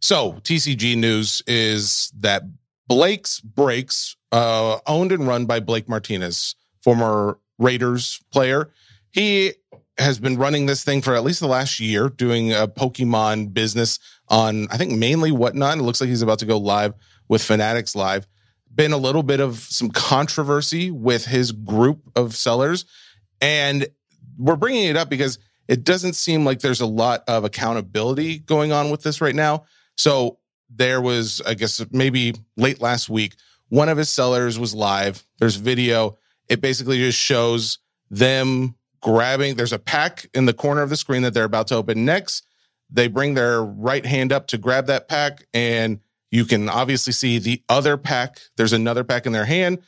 E: So TCG news is that Blake's Breaks, uh, owned and run by Blake Martinez, former Raiders player. He has been running this thing for at least the last year, doing a Pokemon business on, I think, mainly whatnot. It looks like he's about to go live with Fanatics Live. Been a little bit of some controversy with his group of sellers. And we're bringing it up because it doesn't seem like there's a lot of accountability going on with this right now. So there was, I guess, maybe late last week, one of his sellers was live. There's video. It basically just shows them grabbing. There's a pack in the corner of the screen that they're about to open next. They bring their right hand up to grab that pack, and you can obviously see the other pack. There's another pack in their hand,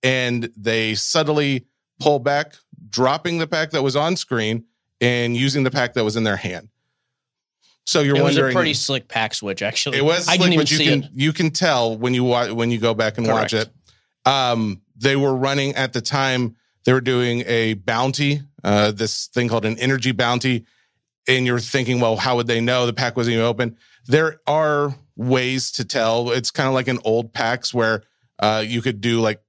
E: and they subtly pull back, dropping the pack that was on screen and using the pack that was in their hand. So you're
D: it was
E: wondering.
D: a pretty slick pack switch, actually.
E: It was
D: I
E: slick,
D: didn't even
E: but you
D: see
E: can
D: it.
E: you can tell when you watch when you go back and watch it. Um, they were running at the time. They were doing a bounty, uh, this thing called an energy bounty, and you're thinking, well, how would they know the pack wasn't even open? There are ways to tell. It's kind of like an old packs where uh, you could do like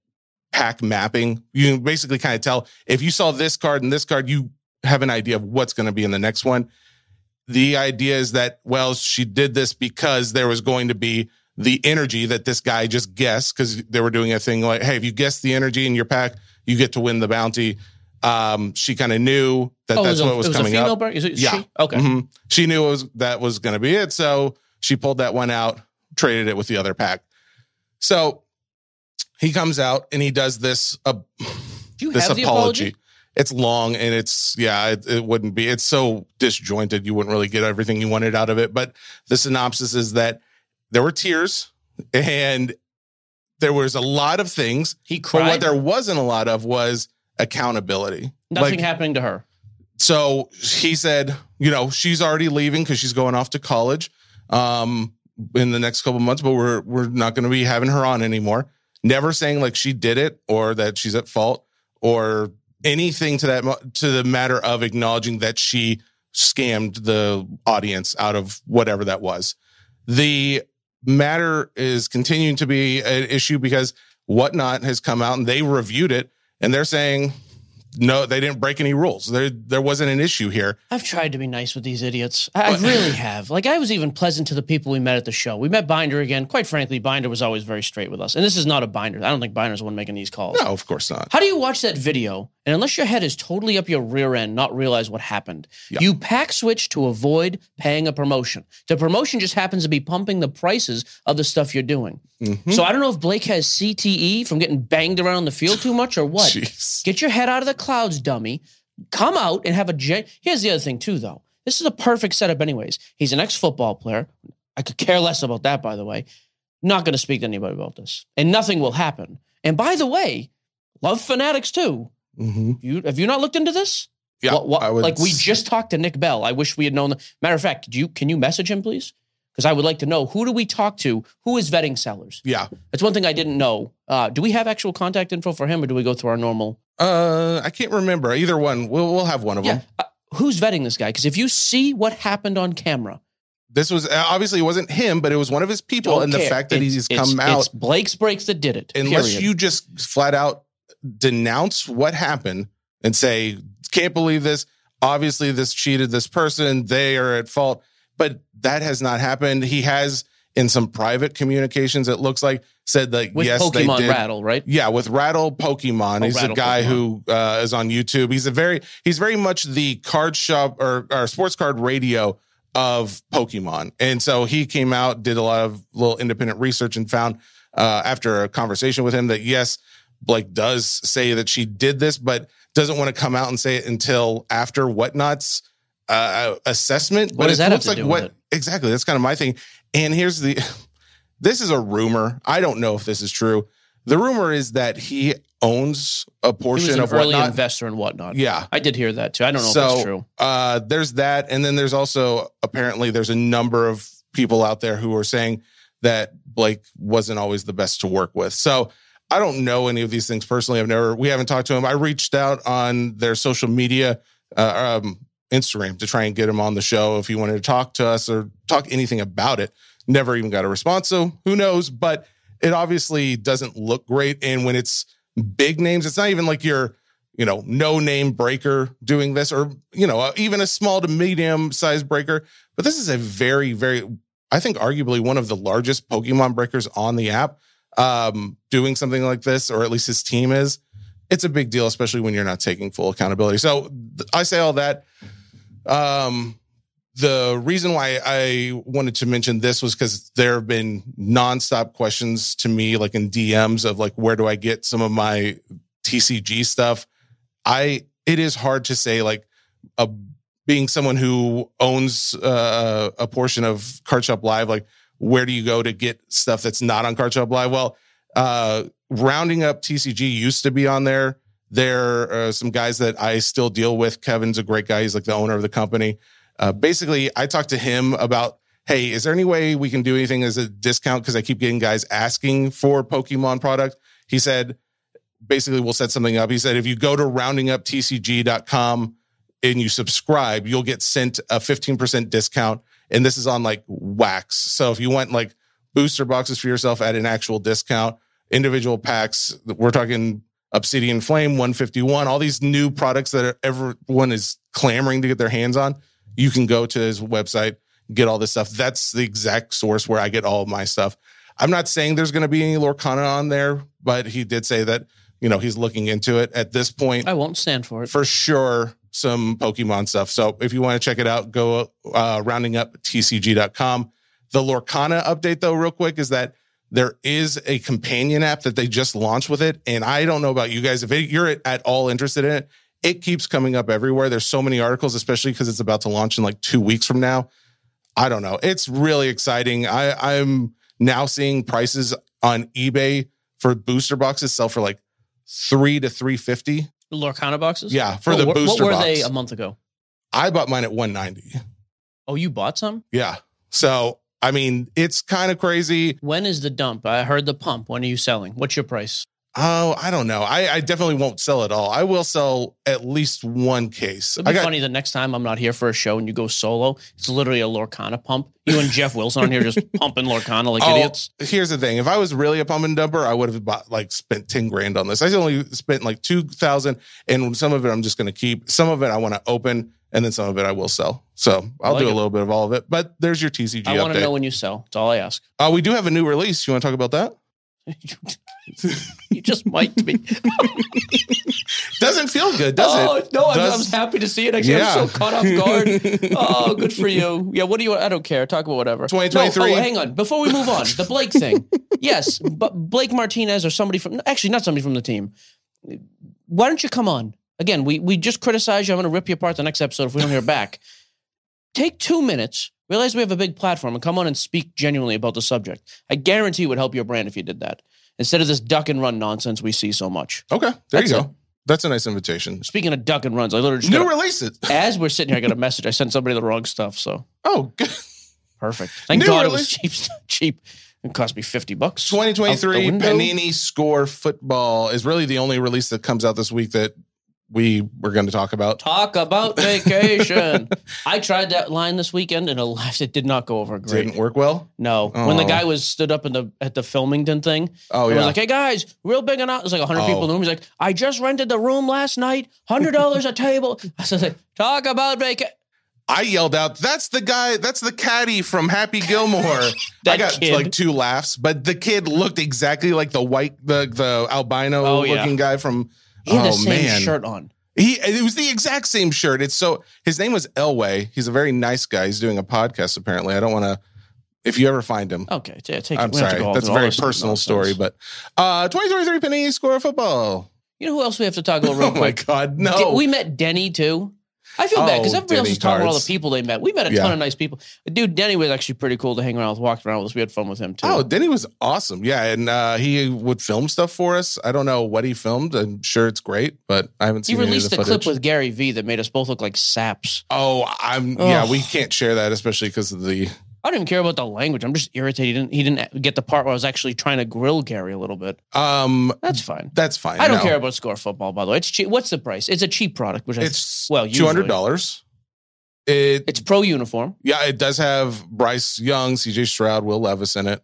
E: pack mapping. You can basically kind of tell if you saw this card and this card, you have an idea of what's going to be in the next one. The idea is that, well, she did this because there was going to be the energy that this guy just guessed because they were doing a thing like, hey, if you guess the energy in your pack, you get to win the bounty. Um, she kind of knew that
D: Oh,
E: that's
D: it was
E: what
D: a,
E: was
D: it was
E: coming
D: a female
E: up.
D: bird? Is it
E: Yeah.
D: she? Okay.
E: Mhm. She knew it was that was going to be it, so she pulled that one out, traded it with the other pack. So he comes out and he does this uh, this apology.
D: apology?
E: It's long and it's yeah, it, it wouldn't be. It's so disjointed, you wouldn't really get everything you wanted out of it. But the synopsis is that there were tears and there was a lot of things,
D: He
E: but what there wasn't a lot of was accountability.
D: Nothing
E: Like,
D: happening to her.
E: so he said, you know, she's already leaving because she's going off to college um, in the next couple months, but we're we're not going to be having her on anymore. Never saying like she did it or that she's at fault or anything to that to the matter of acknowledging that she scammed the audience out of whatever that was. The matter is continuing to be an issue because whatnot has come out and they reviewed it and they're saying no, they didn't break any rules. There, there wasn't an issue here.
D: I've tried to be nice with these idiots. I, I really have. Like I was even pleasant to the people we met at the show. We met Binder again. Quite frankly, Binder was always very straight with us. And this is not a Binder. I don't think Binder's the one making these calls.
E: No, of course not.
D: How do you watch that video and unless your head is totally up your rear end, not realize what happened?
E: Yeah.
D: You pack switch to avoid paying a promotion. The promotion just happens to be pumping the prices of the stuff you're doing.
E: Mhm.
D: So I don't know if Blake has CTE from getting banged around the field too much or what.
E: Jeez.
D: Get your head out of the clouds, dummy. Come out and have a. Gen- Here's the other thing too, though. This is a perfect setup, anyways. He's an ex-football player. I could care less about that, by the way. Not going to speak to anybody about this, and nothing will happen. And by the way, love fanatics too.
E: Mhm.
D: You have you not looked into this?
E: Yeah,
D: What- what- like we just talked to Nick Bell. I wish we had known. The, matter of fact, do you can you message him, please? Because I would like to know who do we talk to? Who is vetting sellers?
E: Yeah.
D: That's one thing I didn't know. Uh, do we have actual contact info for him, or do we go through our normal?
E: Uh, I can't remember either one. We'll we'll have one of
D: Yeah.
E: them.
D: Uh, who's vetting this guy? Because if you see what happened on camera,
E: This was uh, obviously it wasn't him, but it was one of his people,
D: don't
E: and the fact that
D: It's-
E: he's
D: it's-
E: come out,
D: It's Blake's breaks that did it.
E: unless
D: period.
E: you just flat out denounce what happened and say, "Can't believe this." Obviously, this cheated this person. They are at fault, but that has not happened. He has in some private communications. It looks like said that
D: with
E: yes,
D: Pokemon
E: they did.
D: Rattle, right?
E: Yeah, with Rattle Pokemon.
D: Oh,
E: he's
D: Rattle
E: a guy
D: Pokemon.
E: who uh, is on YouTube. He's a very he's very much the card shop or, or sports card radio of Pokemon. And so he came out, did a lot of little independent research and found uh, after a conversation with him that yes, Blake does say that she did this, but doesn't want to come out and say it until after whatnot's uh, assessment.
D: What
E: but
D: does
E: it
D: that
E: looks like what exactly that's kind of my thing. And here's the this is a rumor. I don't know if this is true. The rumor is that he owns a portion of
D: early
E: whatnot.
D: investor and whatnot.
E: Yeah.
D: I did hear that too. I don't know
E: so
D: if that's true.
E: Uh, there's that, and then there's also apparently there's a number of people out there who are saying that Blake wasn't always the best to work with. So I don't know any of these things personally. I've never we haven't talked to him. I reached out on their social media, uh, um, Instagram, to try and get him on the show if he wanted to talk to us or talk anything about it. Never even got a response. So who knows? But it obviously doesn't look great. And when it's big names, it's not even like you're you know, no name breaker doing this, or, you know, even a small to medium size breaker. But this is a very, very, I think, arguably one of the largest Pokemon breakers on the app um, doing something like this, or at least his team is. It's a big deal, especially when you're not taking full accountability. So I say all that. Um, the reason why I wanted to mention this was because there have been nonstop questions to me, like in DMs of like, where do I get some of my TCG stuff? I it is hard to say like a being someone who owns uh, a portion of Card Shop Live, like where do you go to get stuff that's not on Card Shop Live? Well, uh, rounding up TCG used to be on there. There are some guys that I still deal with. Kevin's a great guy. He's like the owner of the company. Uh, basically, I talked to him about, hey, is there any way we can do anything as a discount? Because I keep getting guys asking for Pokemon product. He said, basically, we'll set something up. He said, if you go to roundinguptcg.com and you subscribe, you'll get sent a 15% discount. And this is on like wax. So if you want like booster boxes for yourself at an actual discount, individual packs. We're talking Obsidian Flame 151, all these new products that everyone is clamoring to get their hands on. You can go to his website, get all this stuff. That's the exact source where I get all of my stuff. I'm not saying there's going to be any Lorcana on there, but he did say that, you know, he's looking into it at this point.
D: I won't stand for it.
E: For sure, some Pokemon stuff. So if you want to check it out, go uh, rounding up tcg.com. The Lorcana update, though, real quick, is that there is a companion app that they just launched with it. And I don't know about you guys. If it, you're at all interested in it, it keeps coming up everywhere. There's so many articles, especially because it's about to launch in like two weeks from now. I don't know. It's really exciting. I, I'm now seeing prices on eBay for booster boxes sell for like three to three fifty.
D: Lorcana boxes?
E: Yeah, for
D: Oh,
E: the
D: wh-
E: booster
D: What were
E: box.
D: they a month ago?
E: I bought mine at 190.
D: Oh, you bought some?
E: Yeah. So I mean, it's kind of crazy.
D: When is the dump? I heard the pump. When are you selling? What's your price?
E: Oh, I don't know. I, I definitely won't sell it all. I will sell at least one case.
D: It'd be
E: got
D: funny the next time I'm not here for a show and you go solo. It's literally a Lorcana pump. You and Jeff Wilson on here just pumping Lorcana like
E: Oh,
D: idiots.
E: Here's the thing: if I was really a pump and dumper, I would have bought like spent ten grand on this. I only spent like two thousand, and some of it I'm just going to keep. Some of it I want to open, and then some of it I will sell. So I'll
D: like
E: do a
D: it.
E: little bit of all of it. But there's your TCG
D: I want to know when you sell. That's all I ask.
E: uh, we do have a new release. You want to talk about that?
D: you just might be.
E: Doesn't feel good, does
D: oh
E: it?
D: no, I'm,
E: Does-
D: I was happy to see it. Actually,
E: Yeah.
D: I'm so caught off guard. oh, good for you. Yeah, what do you? I don't care. Talk about whatever.
E: 2023.
D: No, oh, hang on. Before we move on, the Blake thing. Yes, but Blake Martinez or somebody from actually not somebody from the team. Why don't you come on again? We we just criticize you. I'm going to rip you apart the next episode if we don't hear back. Take two minutes. Realize we have a big platform and come on and speak genuinely about the subject. I guarantee it would help your brand if you did that instead of this duck and run nonsense we see so much.
E: Okay, there
D: That's
E: you
D: it.
E: go. That's a nice invitation.
D: Speaking of duck and runs, I literally just
E: New
D: got a-
E: releases.
D: as we're sitting here, I got a message. I sent somebody the wrong stuff. So
E: Oh, good.
D: perfect. Thank
E: New
D: God
E: release.
D: it was cheap. Cheap. It cost me fifty bucks.
E: 2023
D: the.
E: Panini Score Football is really the only release that comes out this week that we were going to talk about.
D: Talk about vacation. I tried that line this weekend, and it did not go over great.
E: Didn't work well.
D: No, when the
E: Oh.
D: guy was stood up in the at the Filmington thing,
E: Oh yeah.
D: was like, "Hey guys, real big enough." There's like hundred
E: Oh.
D: people in the room. He's like, "I just rented the room last night, hundred dollars a table." I was like, "Talk about vacation."
E: I yelled out, "That's the guy! That's the caddy from Happy Gilmore!" I got
D: kid.
E: like two laughs, but the kid looked exactly like the white, the the albino
D: Oh, yeah.
E: looking guy from.
D: He had
E: oh
D: the same
E: man,
D: shirt on.
E: He it was the exact same shirt. It's so his name was Elway. He's a very nice guy. He's doing a podcast apparently. I don't want to. If you ever find him,
D: Okay, yeah, take.
E: I'm
D: we don't have to
E: sorry. That's a very personal story, but uh 2023 Panini Score Football.
D: You know who else we have to talk about real
E: Oh my god, no!
D: Did- we met Denny too. I feel bad because
E: Oh,
D: everybody else was talking about all
E: Cards.
D: the people they met. We met a
E: Yeah.
D: ton of nice people. Dude, Denny was actually pretty cool to hang around with, walked around with us. We had fun with him too.
E: Oh, Denny was awesome. Yeah, and uh, he would film stuff for us. I don't know what he filmed. I'm sure it's great, but I haven't
D: he
E: seen any of
D: released
E: the
D: a clip
E: footage.
D: with Gary Vee that made us both look like saps.
E: oh, I'm yeah.
D: Ugh.
E: We can't share that, especially because of the.
D: I don't even care about the language. I'm just irritated. He didn't, he didn't get the part where I was actually trying to grill Gary a little bit.
E: Um,
D: That's fine.
E: that's fine.
D: I don't
E: No.
D: care about score football, by the way. It's cheap. What's the price? It's a cheap product, which I,
E: It's
D: well,
E: two hundred dollars. It
D: It's pro uniform.
E: yeah, it does have Bryce Young, C.J. Stroud, Will Levis in it.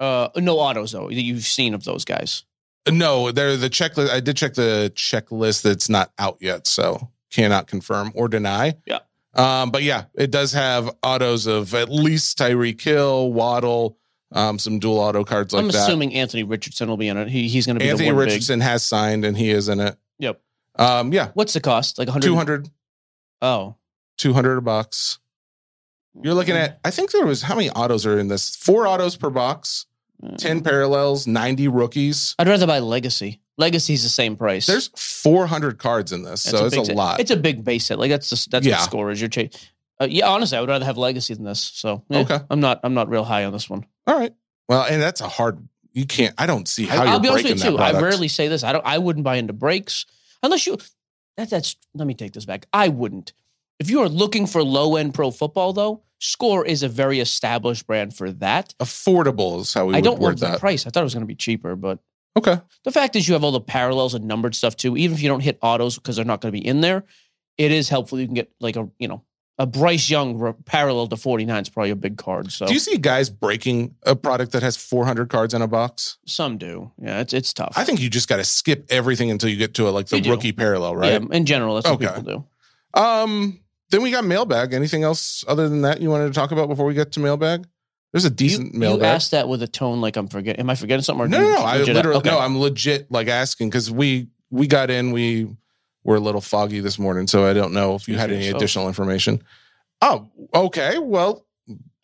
D: Uh, no autos though that you've seen of those guys.
E: No, they're the checklist. I did check the checklist that's not out yet, so cannot confirm or deny.
D: Yeah.
E: Um, but yeah, it does have autos of at least Tyreek Hill, Waddle, um, some dual auto cards like that.
D: I'm assuming Anthony Richardson will be in it. He, he's going to be
E: Anthony
D: the one
E: Richardson has signed and he is in it.
D: Yep.
E: Um, yeah,
D: What's the cost? Like 100?
E: 200,
D: Oh,
E: 200 bucks. You're looking at, I think there was, how many autos are in this? Four autos per box, 10 parallels, 90 rookies.
D: I'd rather buy Legacy. Legacy's the same price.
E: There's 400 cards in this,
D: That's
E: so it's
D: big
E: a
D: set.
E: lot.
D: It's a big base set. Like that's the, that's
E: Yeah.
D: what score is. You're uh, yeah, honestly, I would rather have Legacy than this. So yeah,
E: Okay.
D: I'm not I'm not real high on this one.
E: All right. Well, and that's a hard. You can't. I don't see how
D: I,
E: you're
D: will be honest
E: breaking
D: with you
E: that
D: too. I
E: product.
D: rarely say this. I don't. I wouldn't buy into breaks unless you. That, that's. Let me take this back. I wouldn't. If you are looking for low end pro football, though, Score is a very established brand for that.
E: Affordable is how we
D: I
E: would
D: don't
E: word
D: want the
E: that.
D: price. I thought it was going to be cheaper, but
E: Okay.
D: the fact is you have all the parallels and numbered stuff too. Even if you don't hit autos because they're not going to be in there, it is helpful. You can get like a you know a Bryce Young re- parallel to 49 is probably a big card. So
E: Do you see guys breaking a product that has 400 cards in a box?
D: some do. Yeah, it's it's tough.
E: I think you just got to skip everything until you get to a, like the rookie parallel, right?
D: Yeah, in general, that's
E: Okay.
D: what people do.
E: Um, then we got mailbag. Anything else other than that you wanted to talk about before we get to mailbag? There's a
D: You,
E: decent
D: you
E: mailbag.
D: asked that with a tone like I'm forgetting. Am I forgetting something? Or
E: no, no, no. I literally
D: okay.
E: no. I'm legit like asking because we we got in. We were a little foggy this morning, so I don't know if you had any additional information. Oh, okay. Well,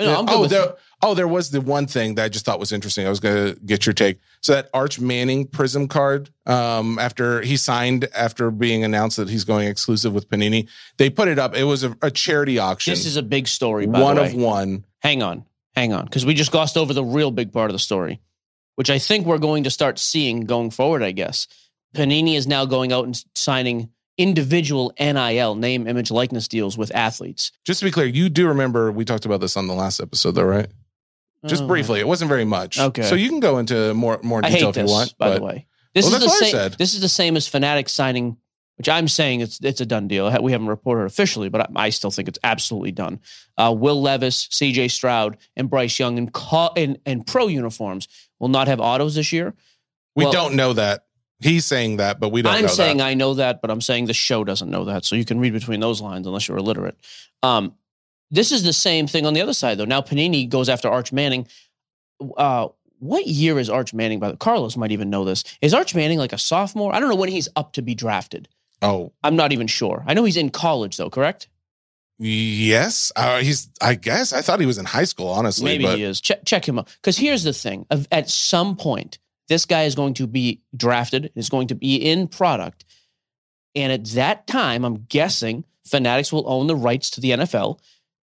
D: No, I'm good
E: oh, there, oh, there was the one thing that I just thought was interesting. I was going to get your take. So that Arch Manning Prism card, um, after he signed, after being announced that he's going exclusive with Panini, they put it up. It was a, a charity auction.
D: This is a big story. By
E: one of one.
D: hang on, hang on, because we just glossed over the real big part of the story, which I think we're going to start seeing going forward. I guess Panini is now going out and signing individual NIL name, image, likeness deals with athletes.
E: Just to be clear, you do remember we talked about this on the last episode, though, right? Just
D: Oh,
E: briefly. It wasn't very much.
D: Okay.
E: So you can go into more more detail if you want.
D: by
E: but
D: the way, this
E: Well,
D: is the
E: that's what I
D: same. This is the same as Fanatics signing, which I'm saying it's it's a done deal. We haven't reported officially, but I, still think it's absolutely done. Uh, Will Levis, C.J. Stroud, and Bryce Young in, co- in in pro uniforms will not have autos this year.
E: we
D: well-
E: don't know that. He's saying that, but we don't
D: I'm saying
E: that.
D: I know that, but I'm saying the show doesn't know that. So you can read between those lines unless you're illiterate. Um, this is the same thing on the other side, though. Now Panini goes after Arch Manning. Uh, what year is Arch Manning? By the Carlos might even know this. Is Arch Manning like a sophomore? I don't know when he's up to be drafted.
E: Oh,
D: I'm not even sure. I know he's in college though, correct?
E: yes. Uh, he's, I guess, I thought he was in high school, honestly.
D: Maybe
E: but
D: he is. Check, check him out. Because here's the thing: at some point, this guy is going to be drafted. Is going to be in product, and at that time, I'm guessing Fanatics will own the rights to the NFL.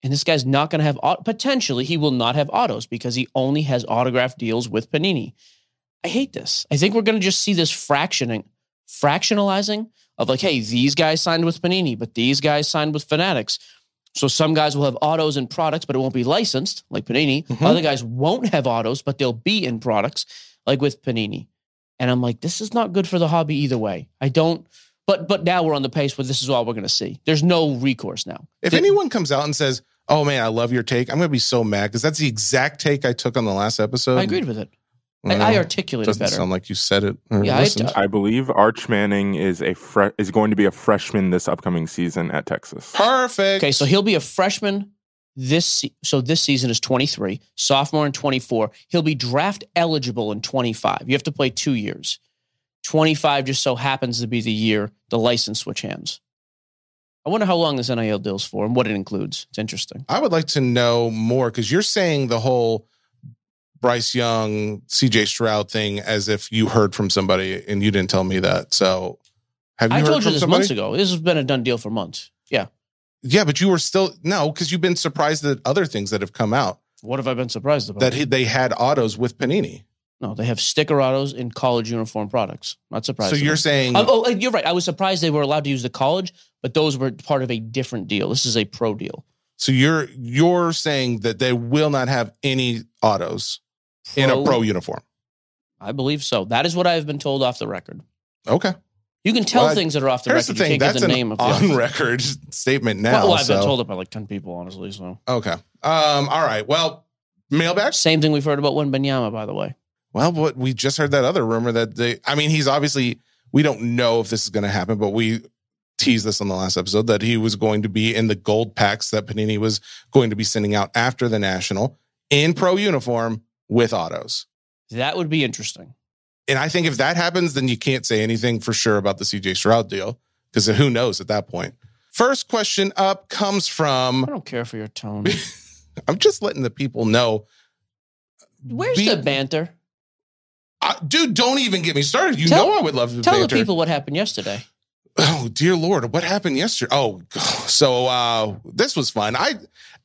D: And this guy's not going to have potentially he will not have autos because he only has autograph deals with Panini. I hate this. I think we're going to just see this fractioning, fractionalizing of like, hey, these guys signed with Panini, but these guys signed with Fanatics. So some guys will have autos and products, but it won't be licensed like Panini.
E: Mhm.
D: Other guys won't have autos, but they'll be in products like with Panini. And I'm like, this is not good for the hobby either way. I don't. But but now we're on the pace where this is all we're going to see. There's no recourse now.
E: if anyone comes out and says, "Oh man, I love your take," I'm going to be so mad because that's the exact take I took on the last episode.
D: I agreed with it.
E: Well,
D: I, I articulated
E: doesn't
D: better.
E: sound like you said it. Or
D: Yeah, I-
F: believe Arch Manning is a fre- is going to be a freshman this upcoming season at Texas.
E: Perfect.
D: Okay, so he'll be a freshman this se- so this season is 23, sophomore in 24. He'll be draft eligible in 25. You have to play 2 years. 25 just so happens to be the year the license switch hands. I wonder how long this NIL deal's for and what it includes. It's interesting.
E: I would like to know more because you're saying the whole Bryce Young, CJ Stroud thing as if you heard from somebody and you didn't tell me that. So have you
D: I told you this
E: somebody?
D: months ago. This has been a done deal for months. Yeah.
E: Yeah, but you were still no, because you've been surprised at other things that have come out
D: What have I been surprised about?
E: that he, they had autos with Panini.
D: no, they have sticker autos in college uniform products. Not surprised.
E: So you're saying
D: Oh, oh, you're right. I was surprised they were allowed to use the college, but those were part of a different deal. This is a pro deal.
E: so you're you're saying that they will not have any autos in a pro uniform.
D: I believe so. That is what I have been told off the record.
E: Okay.
D: You can tell
E: Well,
D: things that are off the
E: Here's
D: record.
E: the thing. That's
D: the
E: an
D: name of the
E: on record statement now.
D: Well, well, I've been told it by like ten people, honestly. So
E: Okay. Um, all right. Well, mailbag.
D: same thing we've heard about Wembanyama, by the way.
E: Well, what we just heard that other rumor that they, I mean, he's obviously, we don't know if this is going to happen, but we teased this on the last episode that he was going to be in the gold packs that Panini was going to be sending out after the national in pro uniform with autos.
D: That would be interesting.
E: And I think if that happens, then you can't say anything for sure about the CJ Stroud deal because who knows at that point. First question up comes from.
D: I don't care for your tone.
E: I'm just letting the people know.
D: Where's
E: Be-
D: the banter?
E: Uh, dude, don't even get me started. You
D: Tell-
E: know I would love to
D: Tell
E: banter.
D: the people what happened yesterday.
E: Oh dear Lord, what happened yesterday? Oh, so uh this was fun. I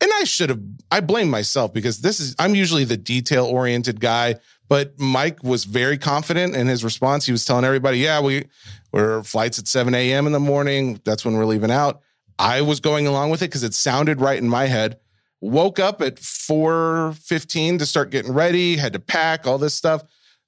E: and I should have I blame myself because this is I'm usually the detail oriented guy, but Mike was very confident in his response. He was telling everybody, yeah, we we're flights at 7 a.m. in the morning. That's when we're leaving out. I was going along with it because it sounded right in my head. Woke up at 4:15 to start getting ready, had to pack all this stuff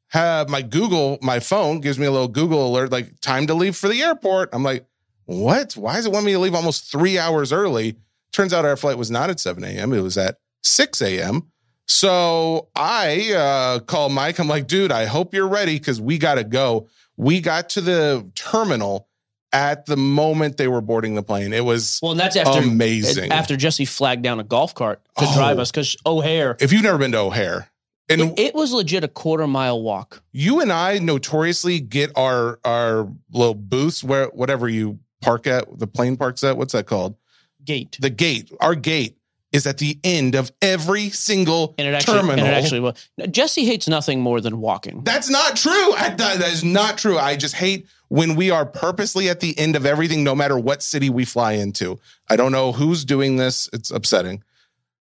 E: have my Google, my phone gives me a little Google alert, like time to leave for the airport. I'm like, what? Why does it want me to leave almost three hours early Turns out our flight was not at 7 a.m. It was at 6 a.m. So I uh, call Mike. I'm like, dude, I hope you're ready because we got to go. We got to the terminal at the moment they were boarding the plane. It was
D: Well, and that's after
E: amazing.
D: After Jesse flagged down a golf cart to
E: Oh.
D: drive us because O'Hare.
E: if you've never been to O'Hare, and
D: It, it was legit a quarter mile walk.
E: you and I notoriously get our our little booths where whatever you park at, the plane parks at. What's that called?
D: Gate.
E: The gate. Our gate is at the end of every single
D: And it actually,
E: terminal.
D: and it actually was. Jesse hates nothing more than walking.
E: That's not true. I, that, is not true. I just hate when we are purposely at the end of everything, no matter what city we fly into. I don't know who's doing this. It's upsetting.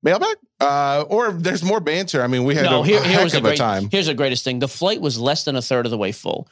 E: Mailbag? Uh, or there's more banter. I mean, we had
D: no,
E: a,
D: here,
E: a
D: here
E: heck of a
D: great,
E: time.
D: Here's the greatest thing: the flight was less than a third of the way full.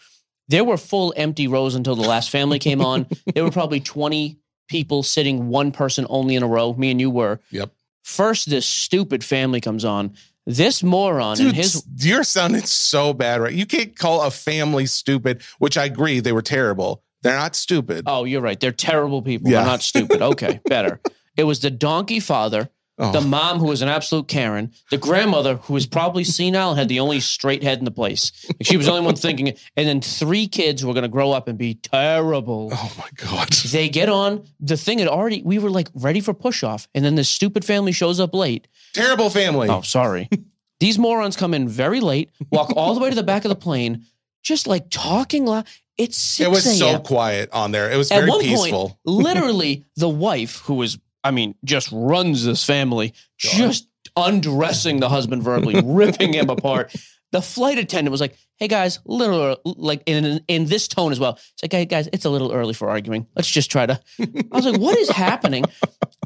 D: There were full empty rows until the last family came on. there were probably 20 people sitting one person only in a row. Me and you were.
E: Yep.
D: First, this stupid family comes on. This moron
E: Dude,
D: and his
E: you're sounding so bad, right? You can't call a family stupid, which I agree they were terrible. They're not stupid.
D: Oh, you're right. They're terrible people.
E: Yeah.
D: They're not stupid. Okay, better. It was the donkey father,
E: Oh.
D: the mom who was an absolute Karen, the grandmother who was probably senile and had the only straight head in the place. Like, she was the only one thinking. And then three kids who were going to grow up and be terrible.
E: Oh my god.
D: They get on. The thing had already, we were like ready for push off. And then this stupid family shows up late.
E: Terrible family.
D: Oh, sorry. These morons come in very late, walk all the way to the back of the plane, just like talking loud. It's 6
E: it was so quiet on there. It was
D: At
E: very
D: one
E: peaceful.
D: point, literally, the wife, who is, I mean, just runs this family, just undressing the husband verbally, ripping him apart. The flight attendant was like, "Hey guys, little like in in this tone as well." It's like, "Hey guys, it's a little early for arguing. Let's just try to." I was like, "What is happening?"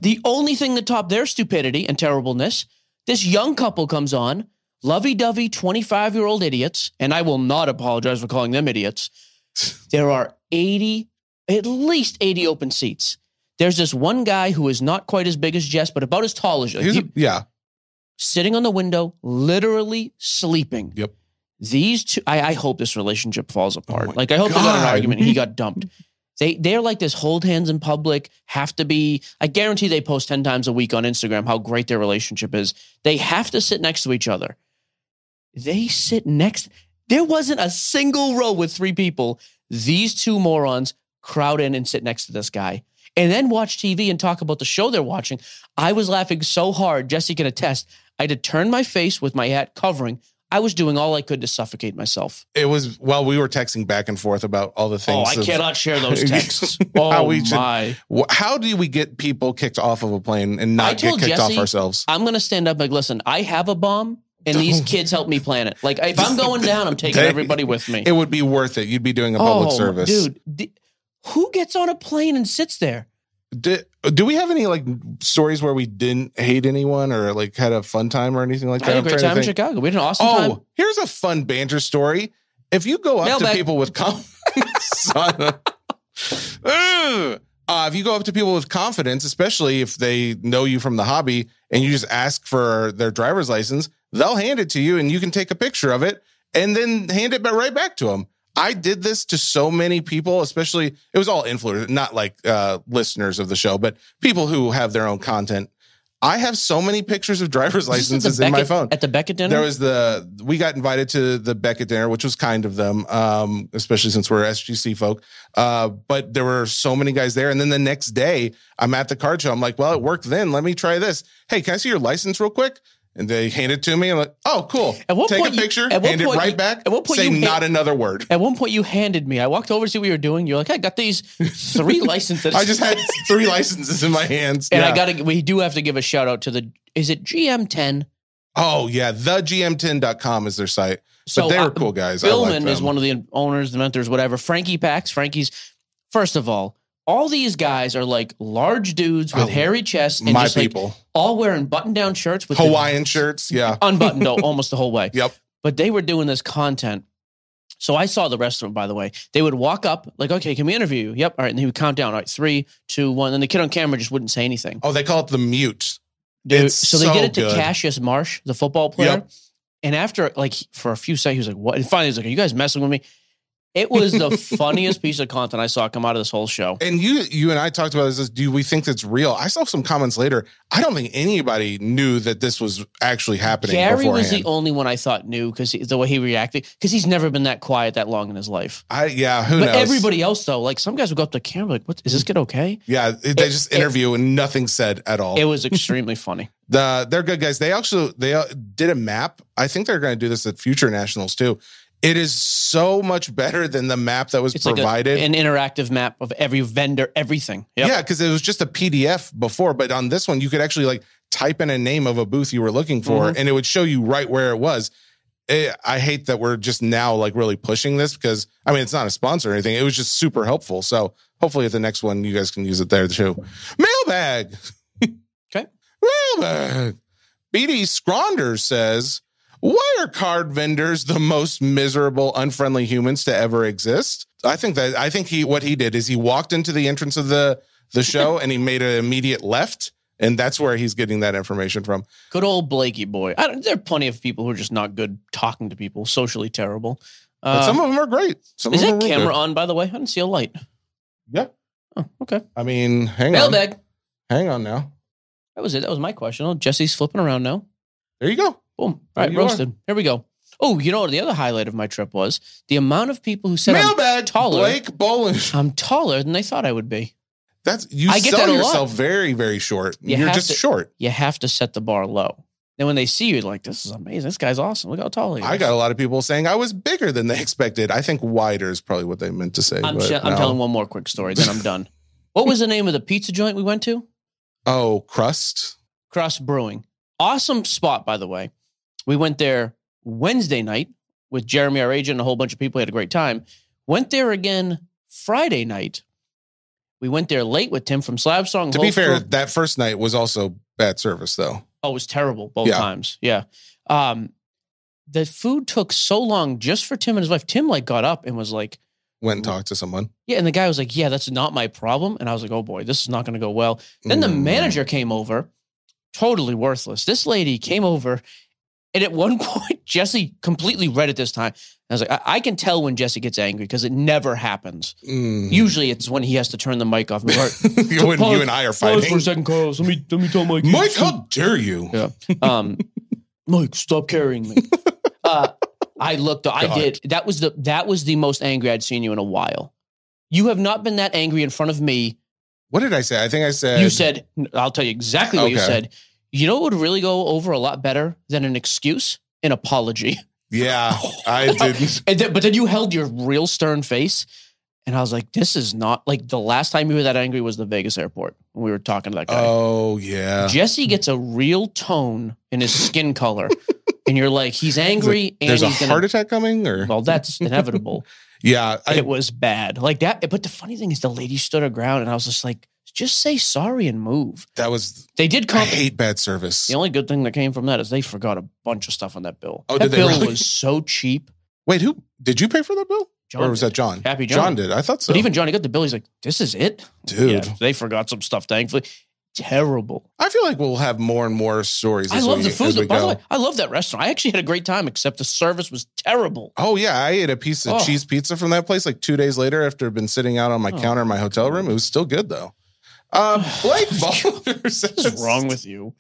D: The only thing that topped their stupidity and terribleness, this young couple comes on, lovey-dovey, twenty-five-year-old idiots, and I will not apologize for calling them idiots. There are eighty, at least eighty open seats. There's this one guy who is not quite as big as Jess, but about as tall as you.
E: He's-
D: He-
E: yeah.
D: sitting on the window, literally sleeping.
E: Yep.
D: These two, I, I hope this relationship falls apart.
E: Oh my
D: like I hope they got an argument and he got dumped. They they're like this hold hands in public, have to be, I guarantee they post 10 times a week on Instagram how great their relationship is. They have to sit next to each other. They sit next. There wasn't a single row with three people. These two morons crowd in and sit next to this guy and then watch TV and talk about the show they're watching. I was laughing so hard, Jesse can attest. I had to turn my face with my hat covering. I was doing all I could to suffocate myself.
E: It was while we were texting back and forth about all the things. Oh.
D: I
E: of-
D: cannot share those texts.
E: How
D: Oh
E: we
D: my!
E: Wh- How do we get people kicked off of a plane and not get kicked
D: Jesse-
E: off ourselves?
D: I'm gonna stand up like, listen, I have a bomb, and these kids help me plan it. Like, if I'm going down, I'm taking everybody with me.
E: It would be worth it. You'd be doing a public
D: oh,
E: service.
D: dude. Who gets on a plane and sits there?
E: Do, do we have any like stories where we didn't hate anyone or like had a fun time or anything like
D: I
E: that?
D: had a great time in. Chicago. We had an awesome
E: Oh,
D: time.
E: here's a fun banter story. If you go up
D: Mailbag.
E: to people with confidence, uh, if you go up to people with confidence, especially if they know you from the hobby, and you just ask for their driver's license, they'll hand it to you, and you can take a picture of it and then hand it right back to them. I did this to so many people, especially it was all influencers, not like uh, listeners of the show, but people who have their own content. I have so many pictures of driver's
D: Was this at
E: licenses in my phone.
D: At the Beckett dinner?
E: There was the we got invited to the Beckett dinner, which was kind of them, um, especially since we're SGC folk. Uh, but there were so many guys there, and then the next day I'm at the card show. I'm like, well, it worked then. Let me try this. Hey, can I see your license real quick? And they hand it to me. I'm like, oh, cool.
D: At what
E: Take
D: point
E: a
D: you-
E: picture,
D: at what
E: hand it right
D: you-
E: back.
D: at what point
E: say
D: you
E: not another word.
D: At one point, you handed me. I walked over to see what you were doing. You're like, I got these three licenses.
E: I just had three licenses in my hands.
D: and
E: Yeah.
D: I got to. We do have to give a shout out to the. Is it GM10?
E: oh yeah, thegm10.com is their site.
D: So
E: but they were
D: uh,
E: cool guys. I like
D: Billman is one of the owners, the mentors, whatever. Frankie Pax. Frankie's. First of all, all these guys are like large dudes with
E: Oh,
D: hairy chests and
E: my
D: just like
E: people.
D: all wearing button-down shirts with the-
E: Hawaiian shirts. Yeah.
D: unbuttoned though, almost the whole way.
E: Yep.
D: But they were doing this content. So I saw the rest of them, by the way. They would walk up, like, okay, can we interview you? Yep. All right. And he would count down. All right, three, two, one. And the kid on camera just wouldn't say anything.
E: Oh, they call it the mute.
D: Dude,
E: It's
D: so they
E: so
D: did it to
E: good.
D: Cassius Marsh, the football player.
E: Yep.
D: And after, like, for a few seconds, he was like, what? And finally, he's like, are you guys messing with me? It was the funniest piece of content I saw come out of this whole show.
E: And you, you and I talked about this. Do we think that's real? I saw some comments later. I don't think anybody knew that this was actually happening.
D: Gary was the only one I thought knew because the way he reacted, because he's never been that quiet that long in his life.
E: I yeah. Who
D: but
E: knows?
D: everybody else, though, like some guys would go up to the camera, like, "What is this kid okay?"
E: Yeah, they
D: It-
E: just
D: it-
E: interview and nothing said at all.
D: It was extremely funny.
E: the they're good guys. They actually they uh, did a map. I think they're going to do this at future nationals too. It is so much better than the map that was
D: It's like a-
E: provided.
D: an interactive map of every vendor, everything. Yep.
E: Yeah, because it was just a PDF before, but on this one you could actually like type in a name of a booth you were looking for,
D: Mhm.
E: and it would show you right where it was. Eh, I hate that we're just now like really pushing this because I mean it's not a sponsor or anything. It was just super helpful. So hopefully at the next one you guys can use it there too. Mailbag.
D: Okay.
E: Mailbag. BD Scronder says, "Why are card vendors the most miserable, unfriendly humans to ever exist?" I think that I think he what he did is he walked into the entrance of the the show and he made an immediate left, and that's where he's getting that information from.
D: Good old Blakey boy. I don't, there are plenty of people who are just not good talking to people, socially terrible.
E: But
D: Uh,
E: some of them are great. Some
D: is
E: of them
D: that
E: are real
D: camera
E: good.
D: on, by the way? I didn't see a light.
E: Yeah.
D: Oh, okay.
E: I mean, hang
D: Mailbag.
E: on, hang on now.
D: That was it. That was my question. Oh, Jesse's flipping around now.
E: There you go.
D: Boom. All right,
E: are.
D: roasted. Here we go. Oh, you know what the other highlight of my trip was? The amount of people who said I'm, taller.
E: Blake Bolin.
D: I'm taller than they thought I would be.
E: That's you
D: I get
E: sell
D: that a lot.
E: yourself very very short.
D: You
E: You're just
D: to-
E: short.
D: You have to set the bar low. Then when they see you, like, this is amazing. This guy's awesome. Look how tall he is.
E: I got a lot of people saying I was bigger than they expected. I think wider is probably what they meant to say.
D: I'm, sh- I'm
E: no.
D: telling one more quick story, then I'm done. what was the name of the pizza joint we went to?
E: Oh, crust.
D: Cross Brewing. Awesome spot, by the way. We went there Wednesday night with Jeremy, our agent, and a whole bunch of people. We had a great time. Went there again Friday night. We went there late with Tim from Slab Song.
E: To be fair,
D: crew.
E: that first night was also bad service though.
D: Oh, it was terrible both
E: Yeah.
D: times. Yeah. Um, the food took so long just for Tim and his wife. Tim like got up and was like,
E: Went and talked to someone.
D: yeah, and the guy was like, yeah, that's not my problem. And I was like, oh boy, this is not going to go well. Then the
E: Mm.
D: manager came over, totally worthless. This lady came over, and at one point, Jesse completely read it this time. I was like, I, I can tell when Jesse gets angry because it never happens.
E: Mm.
D: Usually, it's when he has to turn the mic off.
E: When you and I are
D: fighting. for a second, Carlos. Let me let me tell Mike.
E: Mike, how dare you?
D: Yeah. Um, Mike, stop carrying me. Uh, I looked. I
E: God.
D: did. That was the that was the most angry I'd seen you in a while. You have not been that angry in front of me.
E: What did I say? I think I said
D: You said, "I'll tell you exactly what you said." You know what would really go over a lot better than an excuse? An apology.
E: Yeah, I didn't.
D: And then, but then you held your real stern face, and I was like, "This is not like the last time you were that angry was the Vegas airport when we were talking to that guy."
E: Oh yeah.
D: Jesse gets a real tone in his skin color, and you're like, he's angry and
E: There's a
D: he's gonna.
E: heart attack coming, or
D: well, that's inevitable.
E: yeah. I,
D: it was bad, like that. But the funny thing is, the lady stood her ground, and I was just like, just say sorry and move.
E: that was.
D: They did
E: I hate bad service.
D: The only good thing that came from that is they forgot a bunch of stuff on that bill.
E: Oh,
D: that
E: did they
D: bill
E: really?
D: was so cheap.
E: Wait, who did you pay for that bill,
D: John
E: or was
D: did.
E: that John?
D: Happy
E: John
D: John.
E: did. I thought so.
D: But even Johnny got the bill. He's like, "This is it,
E: dude,
D: Yeah, they forgot some stuff. Thankfully, terrible.
E: I feel like we'll have more and more stories.
D: I love
E: we-
D: the food. By the way, I love that restaurant. I actually had a great time, except the service was terrible.
E: Oh yeah, I ate a piece of
D: Oh.
E: cheese pizza from that place like two days later after it'd been sitting out on my
D: Oh.
E: counter in my hotel room. It was still good though. Uh, Blake Balder
D: What
E: says,
D: wrong with you?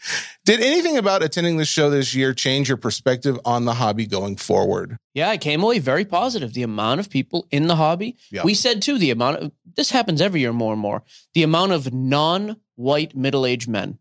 E: Did anything about attending the show this year change your perspective on the hobby going forward?
D: Yeah, I came away very positive. The amount of people in the hobby.
E: Yeah.
D: We said too, the amount of this happens every year more and more. The amount of non-white middle-aged men.